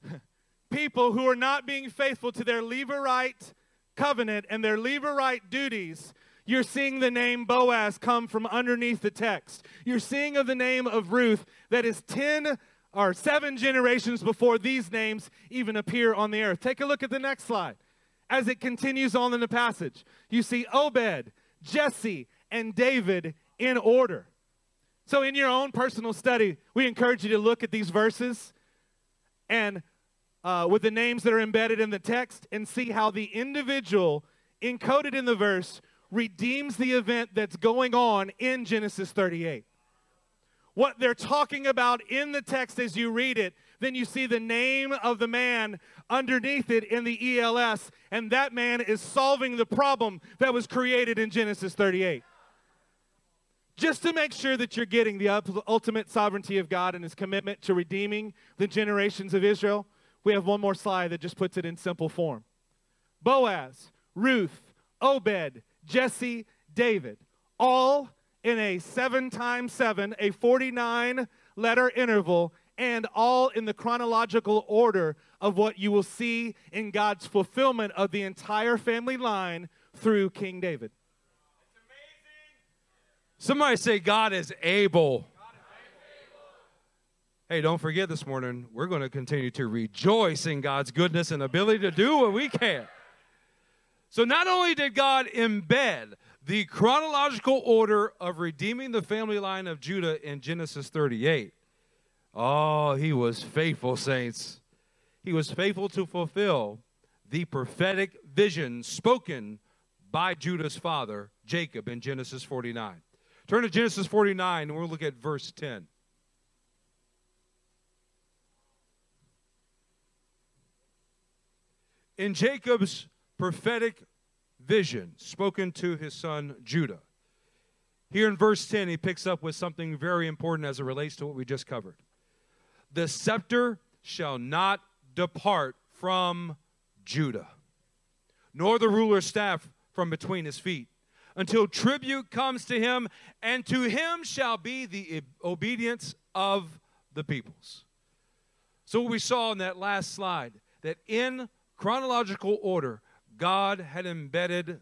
people who are not being faithful to their Levirate covenant and their Levirate duties, you're seeing the name Boaz come from underneath the text. You're seeing of the name of Ruth that is 10 or 7 generations before these names even appear on the earth. Take a look at the next slide. As it continues on in the passage, you see Obed, Jesse, and David in order. So, in your own personal study, we encourage you to look at these verses and uh, with the names that are embedded in the text and see how the individual encoded in the verse redeems the event that's going on in Genesis 38. What they're talking about in the text as you read it, then you see the name of the man underneath it in the ELS, and that man is solving the problem that was created in Genesis 38. Just to make sure that you're getting the ultimate sovereignty of God and his commitment to redeeming the generations of Israel, we have one more slide that just puts it in simple form. Boaz, Ruth, Obed, Jesse, David, all in a seven times seven, a 49 letter interval, and all in the chronological order of what you will see in God's fulfillment of the entire family line through King David. Somebody say, God is able. Hey, don't forget this morning, we're going to continue to rejoice in God's goodness and ability to do what we can. So, not only did God embed the chronological order of redeeming the family line of Judah in Genesis 38, oh, he was faithful, saints. He was faithful to fulfill the prophetic vision spoken by Judah's father, Jacob, in Genesis 49. Turn to Genesis 49 and we'll look at verse 10. In Jacob's prophetic vision spoken to his son Judah, here in verse 10, he picks up with something very important as it relates to what we just covered. The scepter shall not depart from Judah, nor the ruler's staff from between his feet until tribute comes to him, and to him shall be the obedience of the peoples. So, what we saw in that last slide, that in chronological order, God had embedded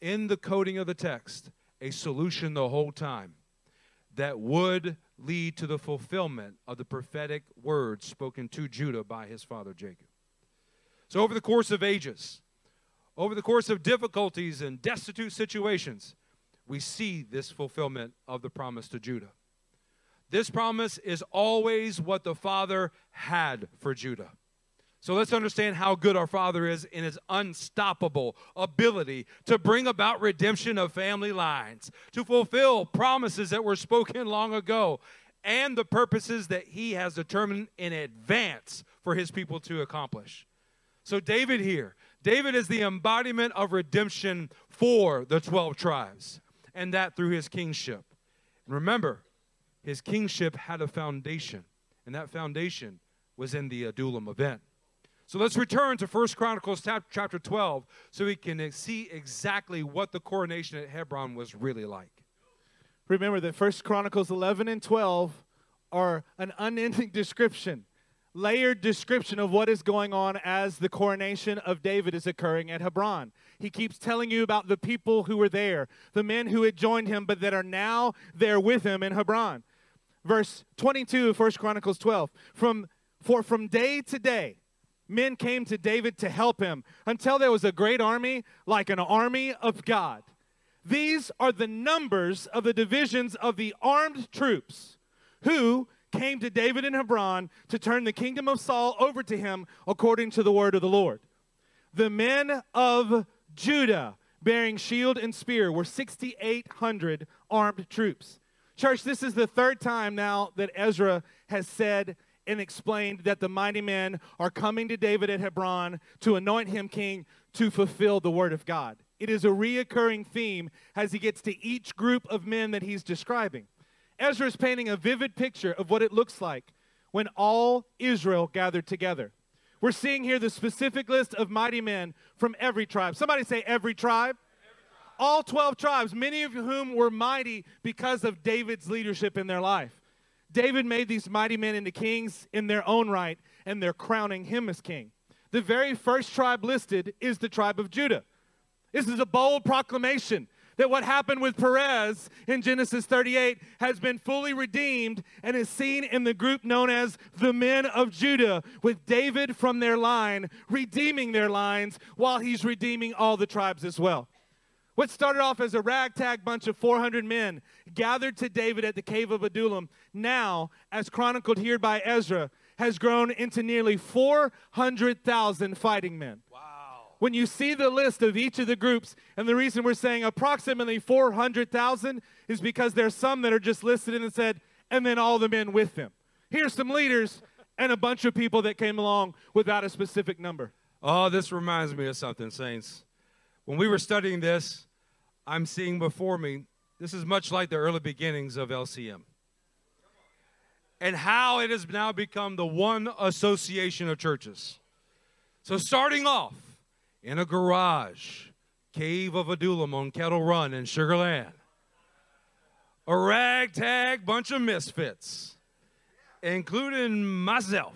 in the coding of the text a solution the whole time that would lead to the fulfillment of the prophetic words spoken to Judah by his father Jacob. So, over the course of ages, over the course of difficulties and destitute situations, we see this fulfillment of the promise to Judah. This promise is always what the Father had for Judah. So let's understand how good our Father is in his unstoppable ability to bring about redemption of family lines, to fulfill promises that were spoken long ago, and the purposes that he has determined in advance for his people to accomplish. So, David here David is the embodiment of redemption for the 12 tribes, and that through his kingship. Remember, his kingship had a foundation, and that foundation was in the Adullam event. So let's return to 1 Chronicles chapter 12 so we can see exactly what the coronation at Hebron was really like. Remember that 1 Chronicles 11 and 12 are an unending description layered description of what is going on as the coronation of David is occurring at Hebron. He keeps telling you about the people who were there, the men who had joined him, but that are now there with him in Hebron. Verse 22 of 1 Chronicles 12. From, for from day to day, men came to David to help him until there was a great army, like an army of God. These are the numbers of the divisions of the armed troops who came to David in Hebron to turn the kingdom of Saul over to him according to the word of the Lord. The men of Judah, bearing shield and spear, were 6,800 armed troops. Church, this is the third time now that Ezra has said and explained that the mighty men are coming to David at Hebron to anoint him king to fulfill the word of God. It is a reoccurring theme as he gets to each group of men that he's describing. Ezra is painting a vivid picture of what it looks like when all Israel gathered together. We're seeing here the specific list of mighty men from every tribe. Somebody say every tribe. All 12 tribes, many of whom were mighty because of David's leadership in their life. David made these mighty men into kings in their own right, and they're crowning him as king. The very first tribe listed is the tribe of Judah. This is a bold proclamation that what happened with Perez in Genesis 38 has been fully redeemed and is seen in the group known as the men of Judah, with David from their line redeeming their lines while he's redeeming all the tribes as well. What started off as a ragtag bunch of 400 men gathered to David at the cave of Adullam, now, as chronicled here by Ezra, has grown into nearly 400,000 fighting men. When you see the list of each of the groups, and the reason we're saying approximately 400,000 is because there's some that are just listed and said, and then all the men with them. Here's some leaders and a bunch of people that came along without a specific number. Oh, this reminds me of something, Saints. When we were studying this, I'm seeing before me, this is much like the early beginnings of LCM. And how it has now become the one association of churches. So, starting off in a garage, Cave of Adullam on Kettle Run in Sugar Land, a ragtag bunch of misfits, including myself,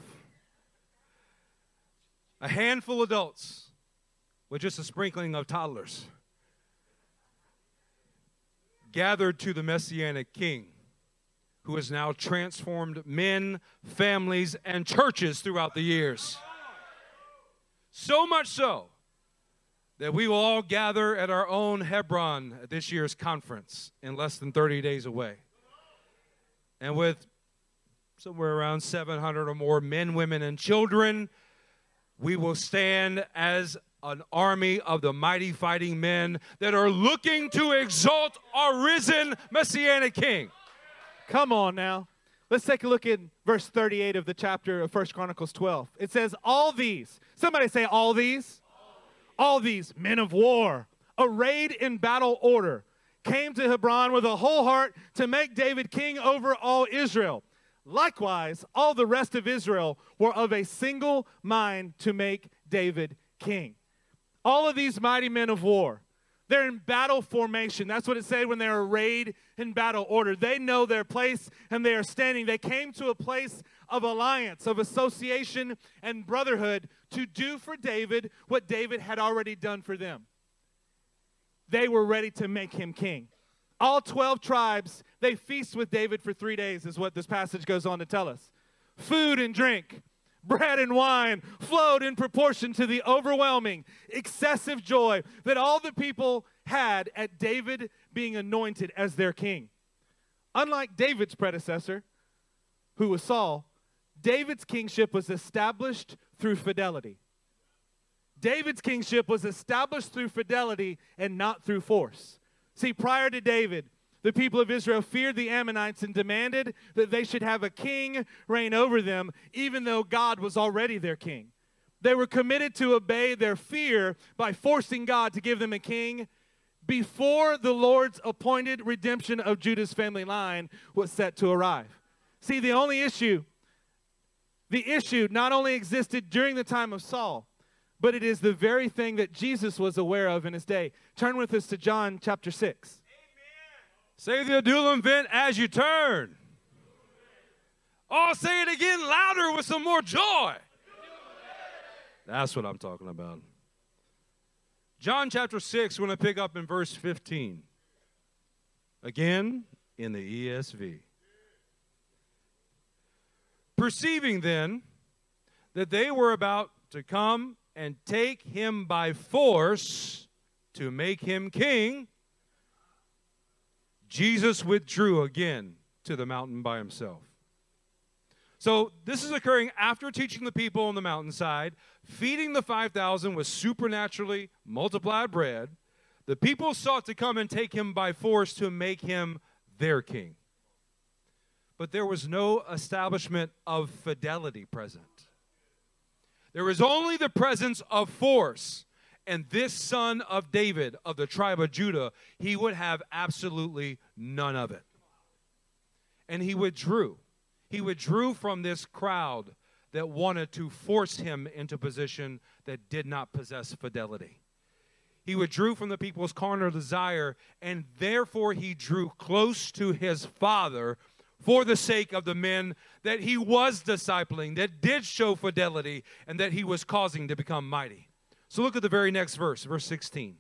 a handful of adults with just a sprinkling of toddlers, gathered to the Messianic King, who has now transformed men, families, and churches throughout the years. So much so that we will all gather at our own Hebron at this year's conference in less than 30 days away. And with somewhere around 700 or more men, women, and children, we will stand as an army of the mighty fighting men that are looking to exalt our risen messianic king. Come on now. Let's take a look at verse 38 of the chapter of First Chronicles 12. It says, All these, somebody say, All these, all these men of war, arrayed in battle order, came to Hebron with a whole heart to make David king over all Israel. Likewise, all the rest of Israel were of a single mind to make David king. All of these mighty men of war, they're in battle formation. That's what it said when they're arrayed in battle order. They know their place and they are standing. They came to a place of alliance, of association, and brotherhood to do for David what David had already done for them. They were ready to make him king. All 12 tribes, they feast with David for three days, is what this passage goes on to tell us. Food and drink, bread and wine flowed in proportion to the overwhelming, excessive joy that all the people had at David being anointed as their king. Unlike David's predecessor, who was Saul, David's kingship was established through fidelity. David's kingship was established through fidelity and not through force. See, prior to David, the people of Israel feared the Ammonites and demanded that they should have a king reign over them, even though God was already their king. They were committed to obey their fear by forcing God to give them a king before the Lord's appointed redemption of Judah's family line was set to arrive. See, the only issue, the issue not only existed during the time of Saul, but it is the very thing that Jesus was aware of in his day. Turn with us to John chapter 6. Say the Adullam event as you turn. Oh, say it again louder with some more joy. That's what I'm talking about. John chapter 6, we're going to pick up in verse 15. Again, in the ESV. Perceiving then that they were about to come and take him by force to make him king, Jesus withdrew again to the mountain by himself. So this is occurring after teaching the people on the mountainside, feeding the 5,000 with supernaturally multiplied bread. The people sought to come and take him by force to make him their king. But there was no establishment of fidelity present. There was only the presence of force. And this son of David of the tribe of Judah, he would have absolutely none of it. And he withdrew. He withdrew from this crowd that wanted to force him into position that did not possess fidelity. He withdrew from the people's carnal desire, and therefore he drew close to his father for the sake of the men that he was discipling, that did show fidelity, and that he was causing to become mighty. So look at the very next verse, verse 16.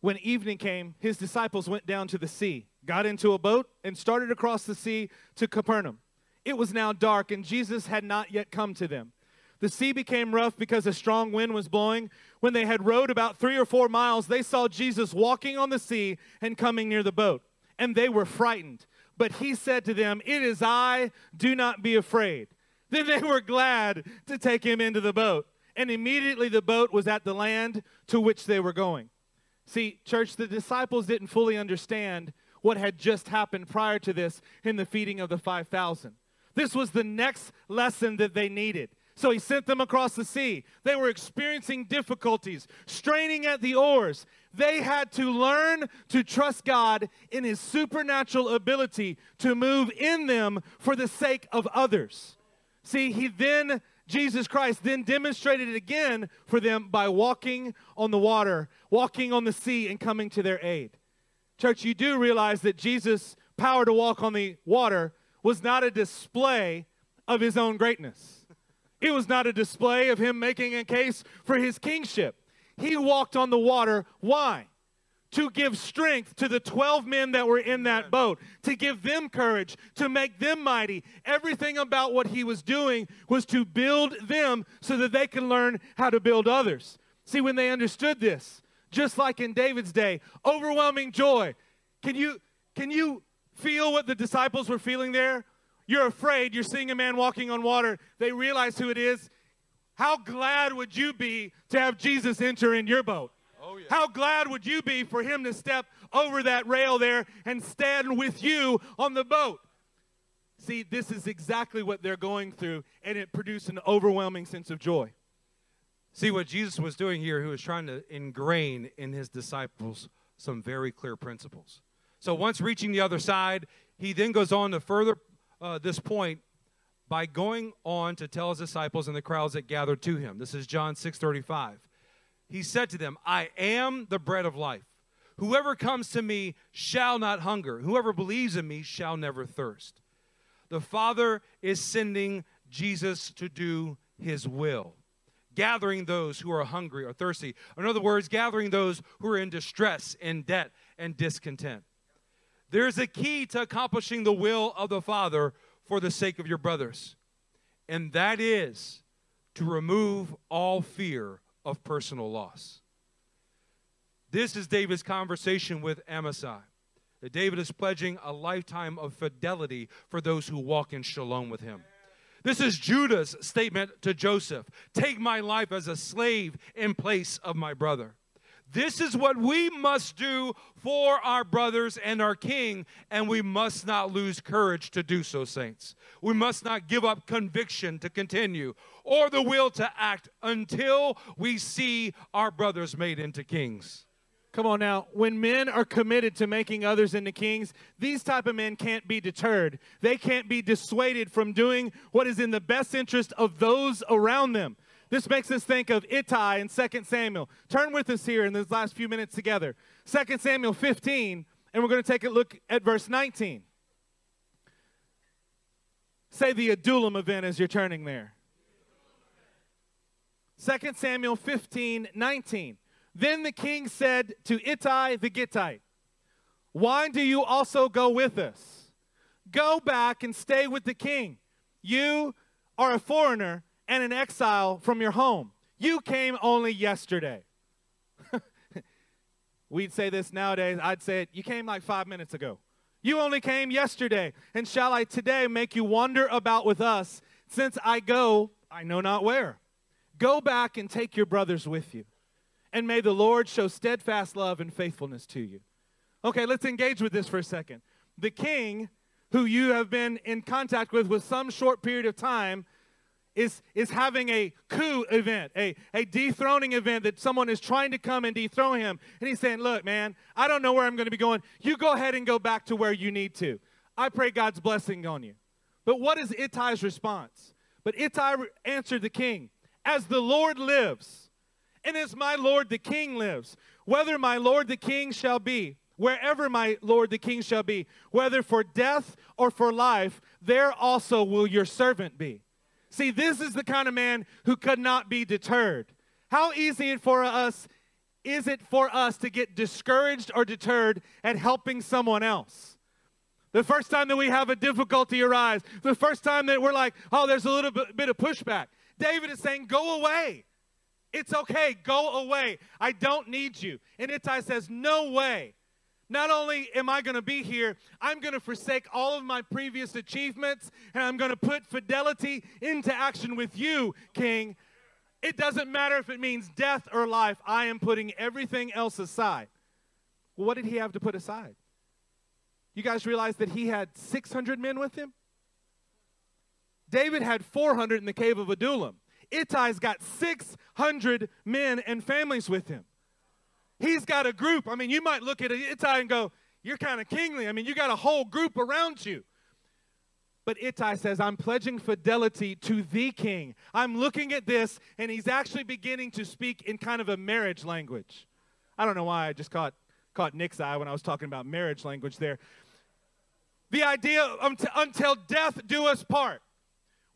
When evening came, his disciples went down to the sea, got into a boat, and started across the sea to Capernaum. It was now dark, and Jesus had not yet come to them. The sea became rough because a strong wind was blowing. When they had rowed about three or four miles, they saw Jesus walking on the sea and coming near the boat, and they were frightened. But he said to them, It is I, do not be afraid. Then they were glad to take him into the boat. And immediately the boat was at the land to which they were going. See, church, the disciples didn't fully understand what had just happened prior to this in the feeding of the 5,000. This was the next lesson that they needed. So he sent them across the sea. They were experiencing difficulties, straining at the oars. They had to learn to trust God in his supernatural ability to move in them for the sake of others. See, he then, Jesus Christ, then demonstrated it again for them by walking on the water, walking on the sea, and coming to their aid. Church, you do realize that Jesus' power to walk on the water was not a display of his own greatness. It was not a display of him making a case for his kingship. He walked on the water. Why? To give strength to the 12 men that were in that boat, to give them courage, to make them mighty. Everything about what he was doing was to build them so that they can learn how to build others. See, when they understood this, just like in David's day, overwhelming joy. Can you can you feel what the disciples were feeling there? You're afraid, you're seeing a man walking on water. They realize who it is. How glad would you be to have Jesus enter in your boat? Oh, yeah. How glad would you be for him to step over that rail there and stand with you on the boat? See, this is exactly what they're going through, and it produced an overwhelming sense of joy. See what Jesus was doing here, he was trying to ingrain in his disciples some very clear principles. So once reaching the other side, he then goes on to further uh, this point by going on to tell his disciples and the crowds that gathered to him. This is John 6:35. He said to them, "I am the bread of life. Whoever comes to me shall not hunger. Whoever believes in me shall never thirst." The Father is sending Jesus to do his will, gathering those who are hungry or thirsty. In other words, gathering those who are in distress, in debt, and discontent. There's a key to accomplishing the will of the Father for the sake of your brothers, and that is to remove all fear of personal loss. This is David's conversation with Amasai. That David is pledging a lifetime of fidelity for those who walk in shalom with him. This is Judah's statement to Joseph Take my life as a slave in place of my brother. This is what we must do for our brothers and our king, and we must not lose courage to do so, saints. We must not give up conviction to continue or the will to act until we see our brothers made into kings. Come on now, when men are committed to making others into kings, these type of men can't be deterred. They can't be dissuaded from doing what is in the best interest of those around them. This makes us think of Ittai in 2 Samuel. Turn with us here in these last few minutes together. 2 Samuel 15, and we're going to take a look at verse 19. Say the Adullam event as you're turning there. 2 Samuel 15, 19. Then the king said to Ittai the Gittite, Why do you also go with us? Go back and stay with the king. You are a foreigner and an exile from your home. You came only yesterday. We'd say this nowadays. I'd say it, you came like five minutes ago. You only came yesterday, and shall I today make you wander about with us, since I go, I know not where? Go back and take your brothers with you, and may the Lord show steadfast love and faithfulness to you. Okay, let's engage with this for a second. The king, who you have been in contact with with some short period of time, is, is having a coup event, a, a dethroning event that someone is trying to come and dethrone him. And he's saying, Look, man, I don't know where I'm going to be going. You go ahead and go back to where you need to. I pray God's blessing on you. But what is Ittai's response? But Ittai answered the king, As the Lord lives, and as my Lord the king lives, whether my Lord the king shall be, wherever my Lord the king shall be, whether for death or for life, there also will your servant be. See, this is the kind of man who could not be deterred. How easy it for us is it for us to get discouraged or deterred at helping someone else? The first time that we have a difficulty arise, the first time that we're like, oh, there's a little bit, of pushback. David is saying, go away. It's okay, go away. I don't need you. And Ittai says, no way. Not only am I going to be here, I'm going to forsake all of my previous achievements and I'm going to put fidelity into action with you, King. It doesn't matter if it means death or life, I am putting everything else aside. Well, what did he have to put aside? You guys realize that he had 600 men with him? David had 400 in the cave of Adullam. Ittai's got 600 men and families with him. He's got a group. I mean, you might look at Ittai and go, You're kind of kingly. I mean, you got a whole group around you. But Ittai says, I'm pledging fidelity to the king. I'm looking at this, and he's actually beginning to speak in kind of a marriage language. I don't know why I just caught, caught Nick's eye when I was talking about marriage language there. The idea until death do us part,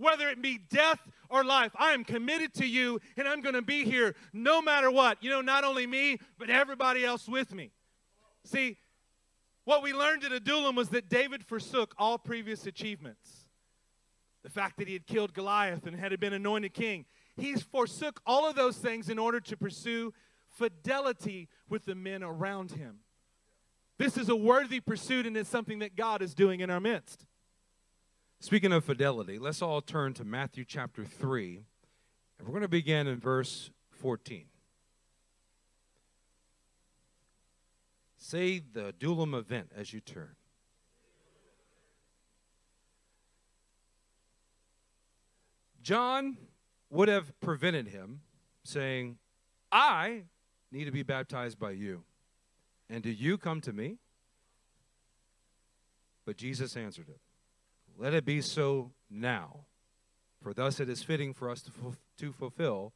whether it be death or life. I am committed to you, and I'm going to be here no matter what. You know, not only me, but everybody else with me. See, what we learned at Adullam was that David forsook all previous achievements. The fact that he had killed Goliath and had been anointed king. He forsook all of those things in order to pursue fidelity with the men around him. This is a worthy pursuit, and it's something that God is doing in our midst. Speaking of fidelity, let's all turn to Matthew chapter 3, and we're going to begin in verse 14. Say the Adullam event as you turn. John would have prevented him, saying, I need to be baptized by you. And do you come to me? But Jesus answered him. Let it be so now, for thus it is fitting for us to, to fulfill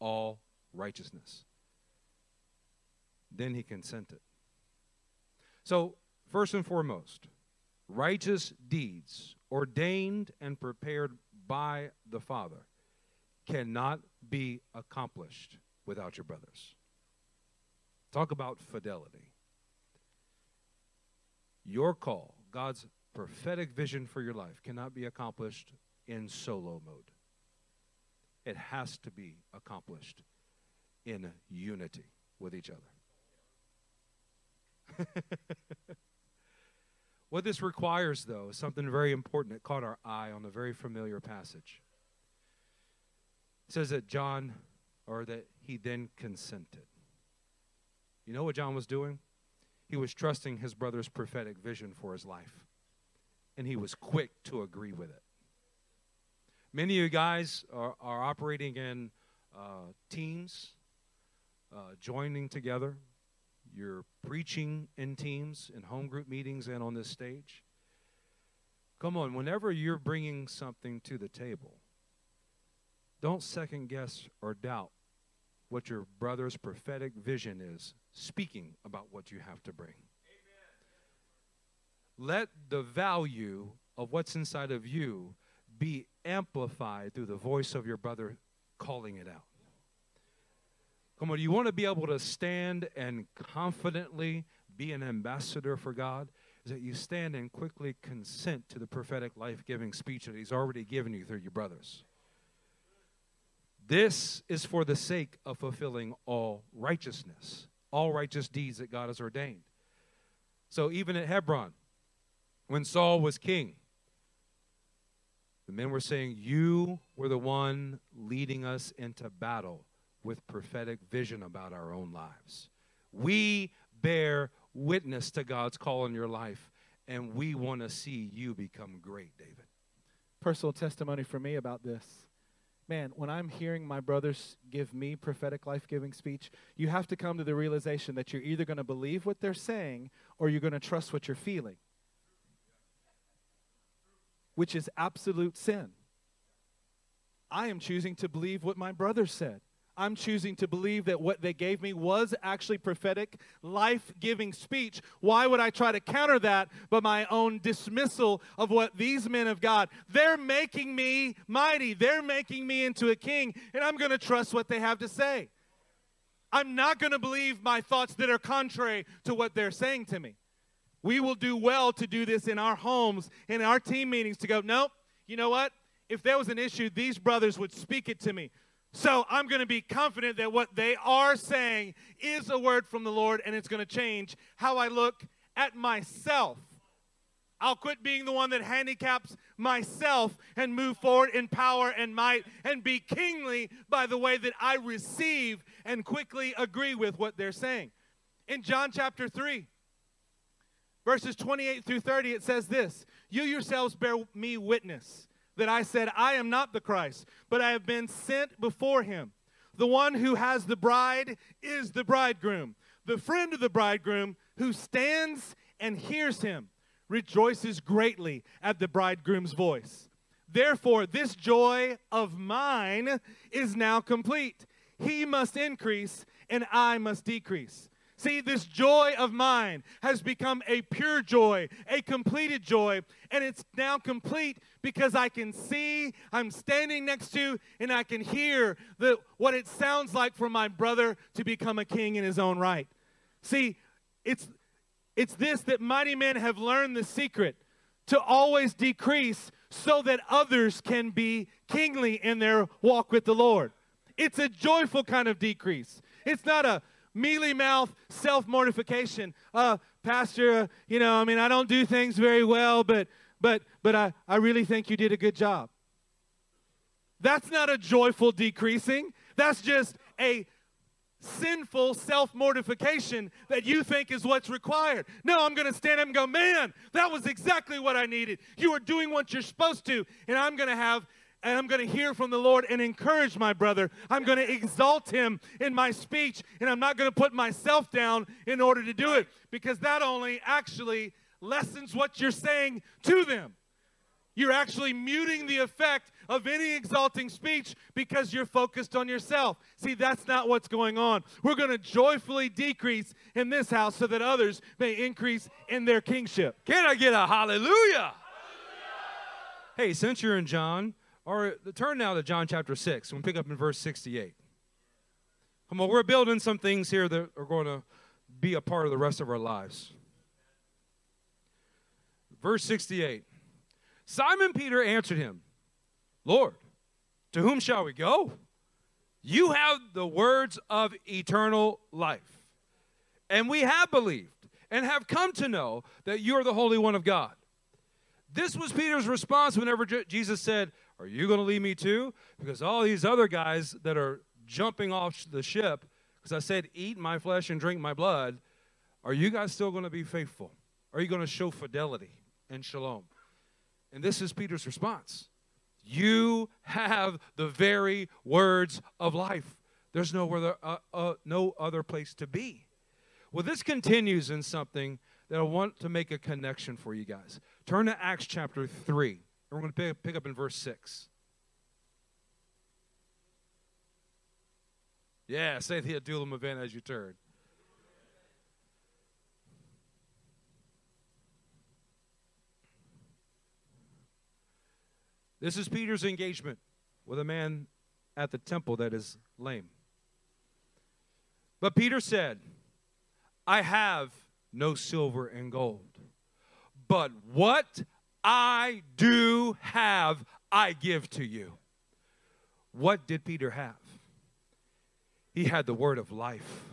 all righteousness. Then he consented. So, first and foremost, righteous deeds ordained and prepared by the Father cannot be accomplished without your brothers. Talk about fidelity. Your call, God's prophetic vision for your life cannot be accomplished in solo mode. It has to be accomplished in unity with each other. what this requires, though, is something very important that caught our eye on a very familiar passage. It says that John, or that he then consented. You know what John was doing? He was trusting his brother's prophetic vision for his life and he was quick to agree with it. Many of you guys are, are operating in uh, teams, uh, joining together. You're preaching in teams, in home group meetings, and on this stage. Come on, whenever you're bringing something to the table, don't second guess or doubt what your brother's prophetic vision is speaking about what you have to bring let the value of what's inside of you be amplified through the voice of your brother calling it out. Come on, you want to be able to stand and confidently be an ambassador for God? Is that you stand and quickly consent to the prophetic life giving speech that He's already given you through your brothers. This is for the sake of fulfilling all righteousness, all righteous deeds that God has ordained. So even at Hebron, when Saul was king. The men were saying, You were the one leading us into battle with prophetic vision about our own lives. We bear witness to God's call in your life, and we want to see you become great, David. Personal testimony for me about this. Man, when I'm hearing my brothers give me prophetic life giving speech, you have to come to the realization that you're either going to believe what they're saying or you're going to trust what you're feeling which is absolute sin. I am choosing to believe what my brother said. I'm choosing to believe that what they gave me was actually prophetic, life giving speech. Why would I try to counter that but my own dismissal of what these men of God? They're making me mighty, they're making me into a king, and I'm going to trust what they have to say. I'm not going to believe my thoughts that are contrary to what they're saying to me. We will do well to do this in our homes, in our team meetings, to go, nope, you know what? If there was an issue, these brothers would speak it to me. So I'm going to be confident that what they are saying is a word from the Lord and it's going to change how I look at myself. I'll quit being the one that handicaps myself and move forward in power and might and be kingly by the way that I receive and quickly agree with what they're saying. In John chapter 3, verses 28 through 30, it says this You yourselves bear me witness that I said, I am not the Christ, but I have been sent before him. The one who has the bride is the bridegroom. The friend of the bridegroom who stands and hears him rejoices greatly at the bridegroom's voice. Therefore, this joy of mine is now complete. He must increase, and I must decrease. See, this joy of mine has become a pure joy, a completed joy, and it's now complete because I can see, I'm standing next to, and I can hear the, what it sounds like for my brother to become a king in his own right. See, it's, it's this that mighty men have learned the secret to always decrease so that others can be kingly in their walk with the Lord. It's a joyful kind of decrease. It's not a mealy mouth self mortification. Uh, Pastor, uh, you know, I mean, I don't do things very well, but but but I, I really think you did a good job. That's not a joyful decreasing. That's just a sinful self mortification that you think is what's required. No, I'm going to stand up and go, man, that was exactly what I needed. You are doing what you're supposed to, and I'm going to have and I'm going to hear from the Lord and encourage my brother. I'm going to exalt him in my speech, and I'm not going to put myself down in order to do it because that only actually lessens what you're saying to them. You're actually muting the effect of any exalting speech because you're focused on yourself. See, that's not what's going on. We're going to joyfully decrease in this house so that others may increase in their kingship. Can I get a hallelujah? hallelujah. Hey, since you're in John, or turn now to John chapter 6. We'll pick up in verse 68. Come on, we're building some things here that are going to be a part of the rest of our lives. Verse 68 Simon Peter answered him, Lord, to whom shall we go? You have the words of eternal life. And we have believed and have come to know that you are the Holy One of God. This was Peter's response whenever Jesus said, are you going to leave me too? Because all these other guys that are jumping off the ship, because I said, eat my flesh and drink my blood, are you guys still going to be faithful? Are you going to show fidelity and shalom? And this is Peter's response You have the very words of life. There's no other, uh, uh, no other place to be. Well, this continues in something that I want to make a connection for you guys. Turn to Acts chapter 3. And we're going to pick, up in verse 6. Yeah, say the Adullam event as you turn. This is Peter's engagement with a man at the temple that is lame. But Peter said, I have no silver and gold, but what I do have, I give to you. What did Peter have? He had the word of life.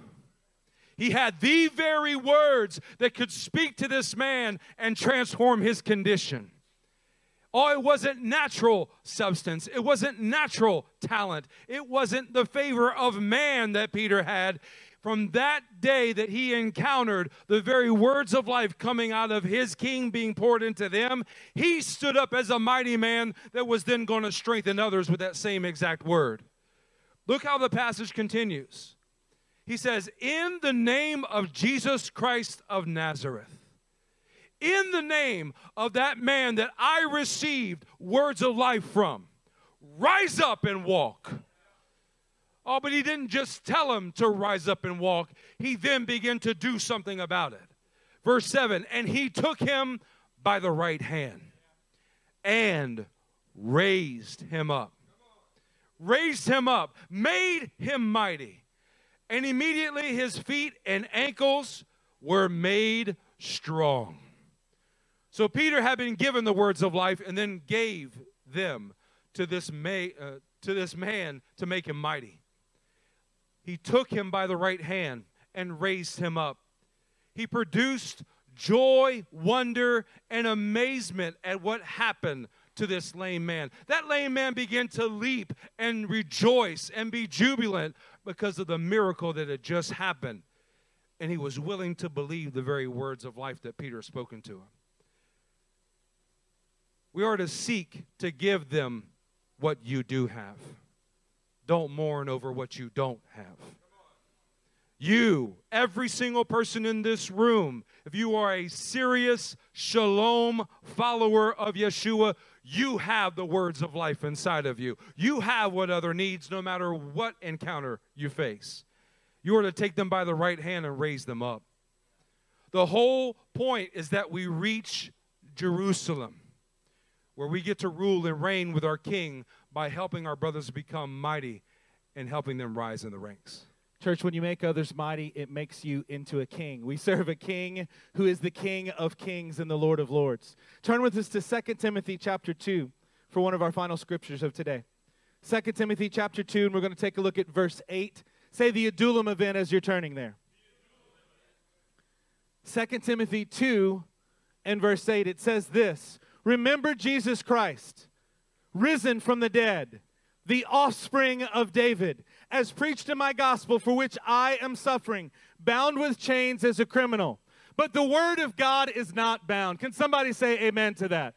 He had the very words that could speak to this man and transform his condition. Oh, it wasn't natural substance. It wasn't natural talent. It wasn't the favor of man that Peter had. From that day that he encountered the very words of life coming out of his king being poured into them, he stood up as a mighty man that was then going to strengthen others with that same exact word. Look how the passage continues. He says, In the name of Jesus Christ of Nazareth in the name of that man that I received words of life from. Rise up and walk. Oh, but he didn't just tell him to rise up and walk, he then began to do something about it. Verse 7 And he took him by the right hand and raised him up. Raised him up, made him mighty. And immediately his feet and ankles were made strong. So Peter had been given the words of life and then gave them to this, ma- uh, to this man to make him mighty. He took him by the right hand and raised him up. He produced joy, wonder, and amazement at what happened to this lame man. That lame man began to leap and rejoice and be jubilant because of the miracle that had just happened. And he was willing to believe the very words of life that Peter had spoken to him. We are to seek to give them what you do have. Don't mourn over what you don't have. You, every single person in this room, if you are a serious shalom follower of Yeshua, you have the words of life inside of you. You have what other needs, no matter what encounter you face. You are to take them by the right hand and raise them up. The whole point is that we reach Jerusalem where we get to rule and reign with our King by helping our brothers become mighty and helping them rise in the ranks. Church, when you make others mighty, it makes you into a king. We serve a king who is the King of kings and the Lord of lords. Turn with us to 2 Timothy chapter 2 for one of our final scriptures of today. 2 Timothy chapter 2, and we're going to take a look at verse 8. Say the Adullam event as you're turning there. 2 Timothy 2 and verse 8, it says this Remember Jesus Christ, risen from the dead, the offspring of David, as preached in my gospel, for which I am suffering, bound with chains as a criminal. But the word of God is not bound. Can somebody say amen to that?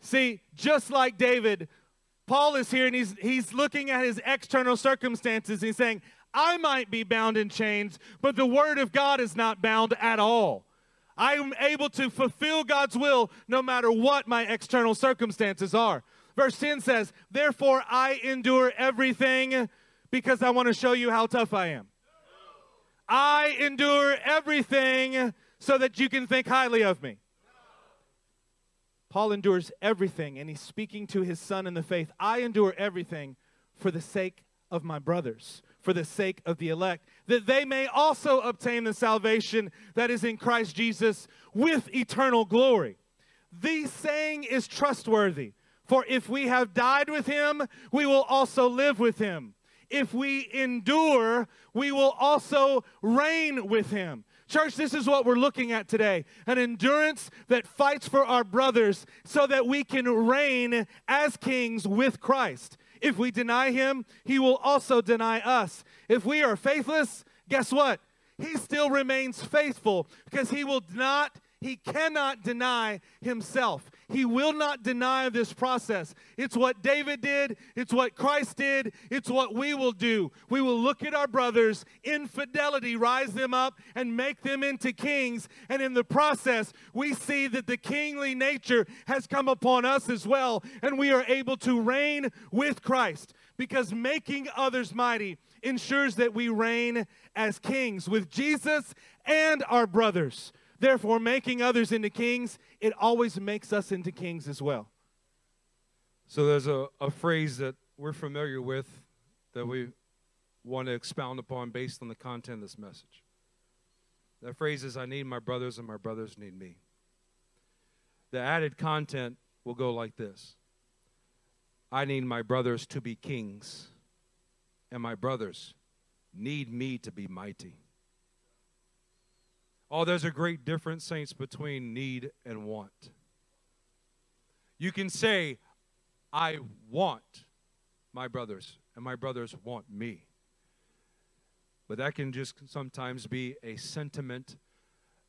See, just like David, Paul is here and he's, he's looking at his external circumstances. And He's saying, I might be bound in chains, but the word of God is not bound at all. I am able to fulfill God's will no matter what my external circumstances are. Verse 10 says, Therefore I endure everything because I want to show you how tough I am. I endure everything so that you can think highly of me. Paul endures everything, and he's speaking to his son in the faith. I endure everything for the sake of my brothers, for the sake of the elect that they may also obtain the salvation that is in Christ Jesus with eternal glory. The saying is trustworthy, for if we have died with him, we will also live with him. If we endure, we will also reign with him. Church, this is what we're looking at today an endurance that fights for our brothers so that we can reign as kings with Christ. If we deny him, he will also deny us. If we are faithless, guess what? He still remains faithful because he will not he cannot deny himself. He will not deny this process. It's what David did, it's what Christ did, it's what we will do. We will look at our brothers in fidelity, rise them up, and make them into kings. And in the process, we see that the kingly nature has come upon us as well, and we are able to reign with Christ because making others mighty ensures that we reign as kings with Jesus and our brothers. Therefore, making others into kings, it always makes us into kings as well. So there's a, a phrase that we're familiar with that we want to expound upon based on the content of this message. That phrase is I need my brothers and my brothers need me. The added content will go like this I need my brothers to be kings, and my brothers need me to be mighty. Oh, there's a great difference, saints, between need and want. You can say, I want my brothers, and my brothers want me. But that can just sometimes be a sentiment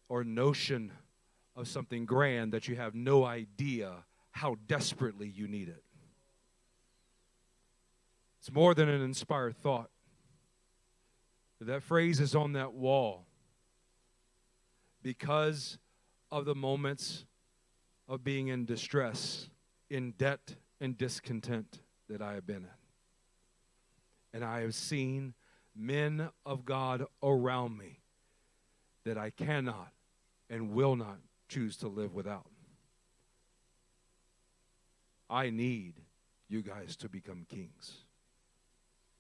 or notion of something grand that you have no idea how desperately you need it. It's more than an inspired thought. That phrase is on that wall because of the moments of being in distress, in debt, and discontent that I have been in. And I have seen men of God around me that I cannot and will not choose to live without. I need you guys to become kings,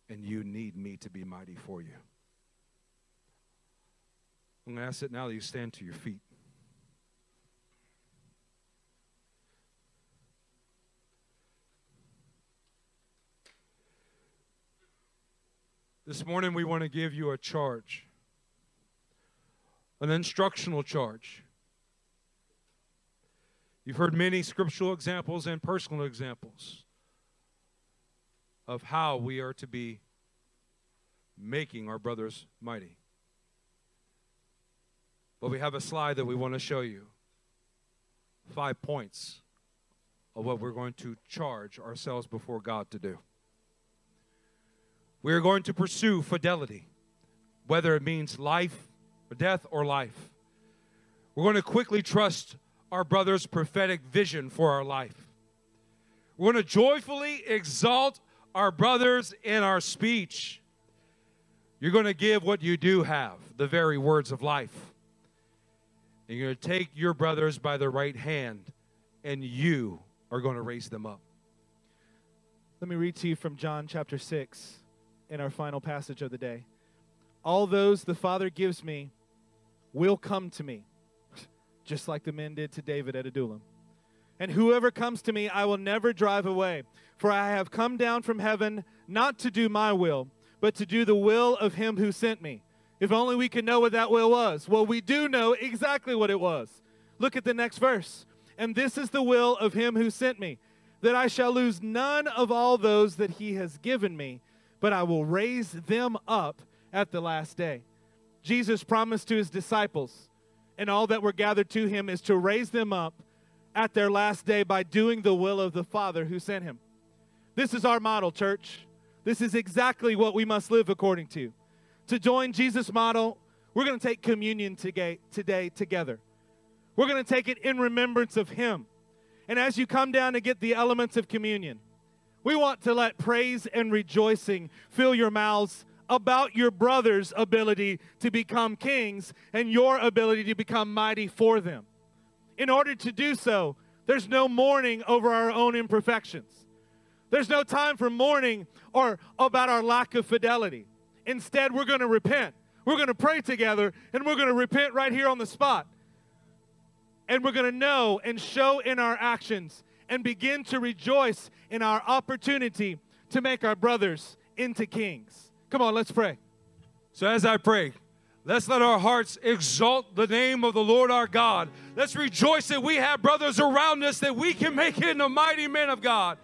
and you need me to be mighty for you. I'm going to ask it now that you stand to your feet. This morning, we want to give you a charge, an instructional charge. You've heard many scriptural examples and personal examples of how we are to be making our brothers mighty. But we have a slide that we want to show you. Five points of what we're going to charge ourselves before God to do. We are going to pursue fidelity, whether it means life or death or life. We're going to quickly trust our brother's prophetic vision for our life. We're going to joyfully exalt our brothers in our speech. You're going to give what you do have, the very words of life. And you're going to take your brothers by the right hand, and you are going to raise them up. Let me read to you from John chapter 6 in our final passage of the day. All those the Father gives me will come to me, just like the men did to David at Adullam. And whoever comes to me, I will never drive away. For I have come down from heaven not to do my will, but to do the will of him who sent me. If only we could know what that will was. Well, we do know exactly what it was. Look at the next verse. And this is the will of him who sent me, that I shall lose none of all those that he has given me, but I will raise them up at the last day. Jesus promised to his disciples, and all that were gathered to him is to raise them up at their last day by doing the will of the Father who sent him. This is our model, church. This is exactly what we must live according to to join Jesus' model, we're going to take communion today, together. We're going to take it in remembrance of Him. And as you come down to get the elements of communion, we want to let praise and rejoicing fill your mouths about your brother's ability to become kings and your ability to become mighty for them. In order to do so, there's no mourning over our own imperfections. There's no time for mourning or about our lack of fidelity. Instead, we're going to repent. We're going to pray together and we're going to repent right here on the spot. And we're going to know and show in our actions and begin to rejoice in our opportunity to make our brothers into kings. Come on, let's pray. So, as I pray, let's let our hearts exalt the name of the Lord our God. Let's rejoice that we have brothers around us that we can make into mighty men of God.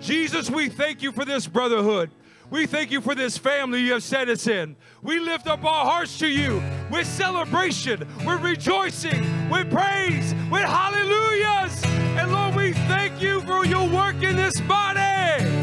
Jesus, we thank you for this brotherhood. We thank you for this family you have set us in. We lift up our hearts to you with celebration, with rejoicing, with praise, with hallelujahs. And Lord, we thank you for your work in this body.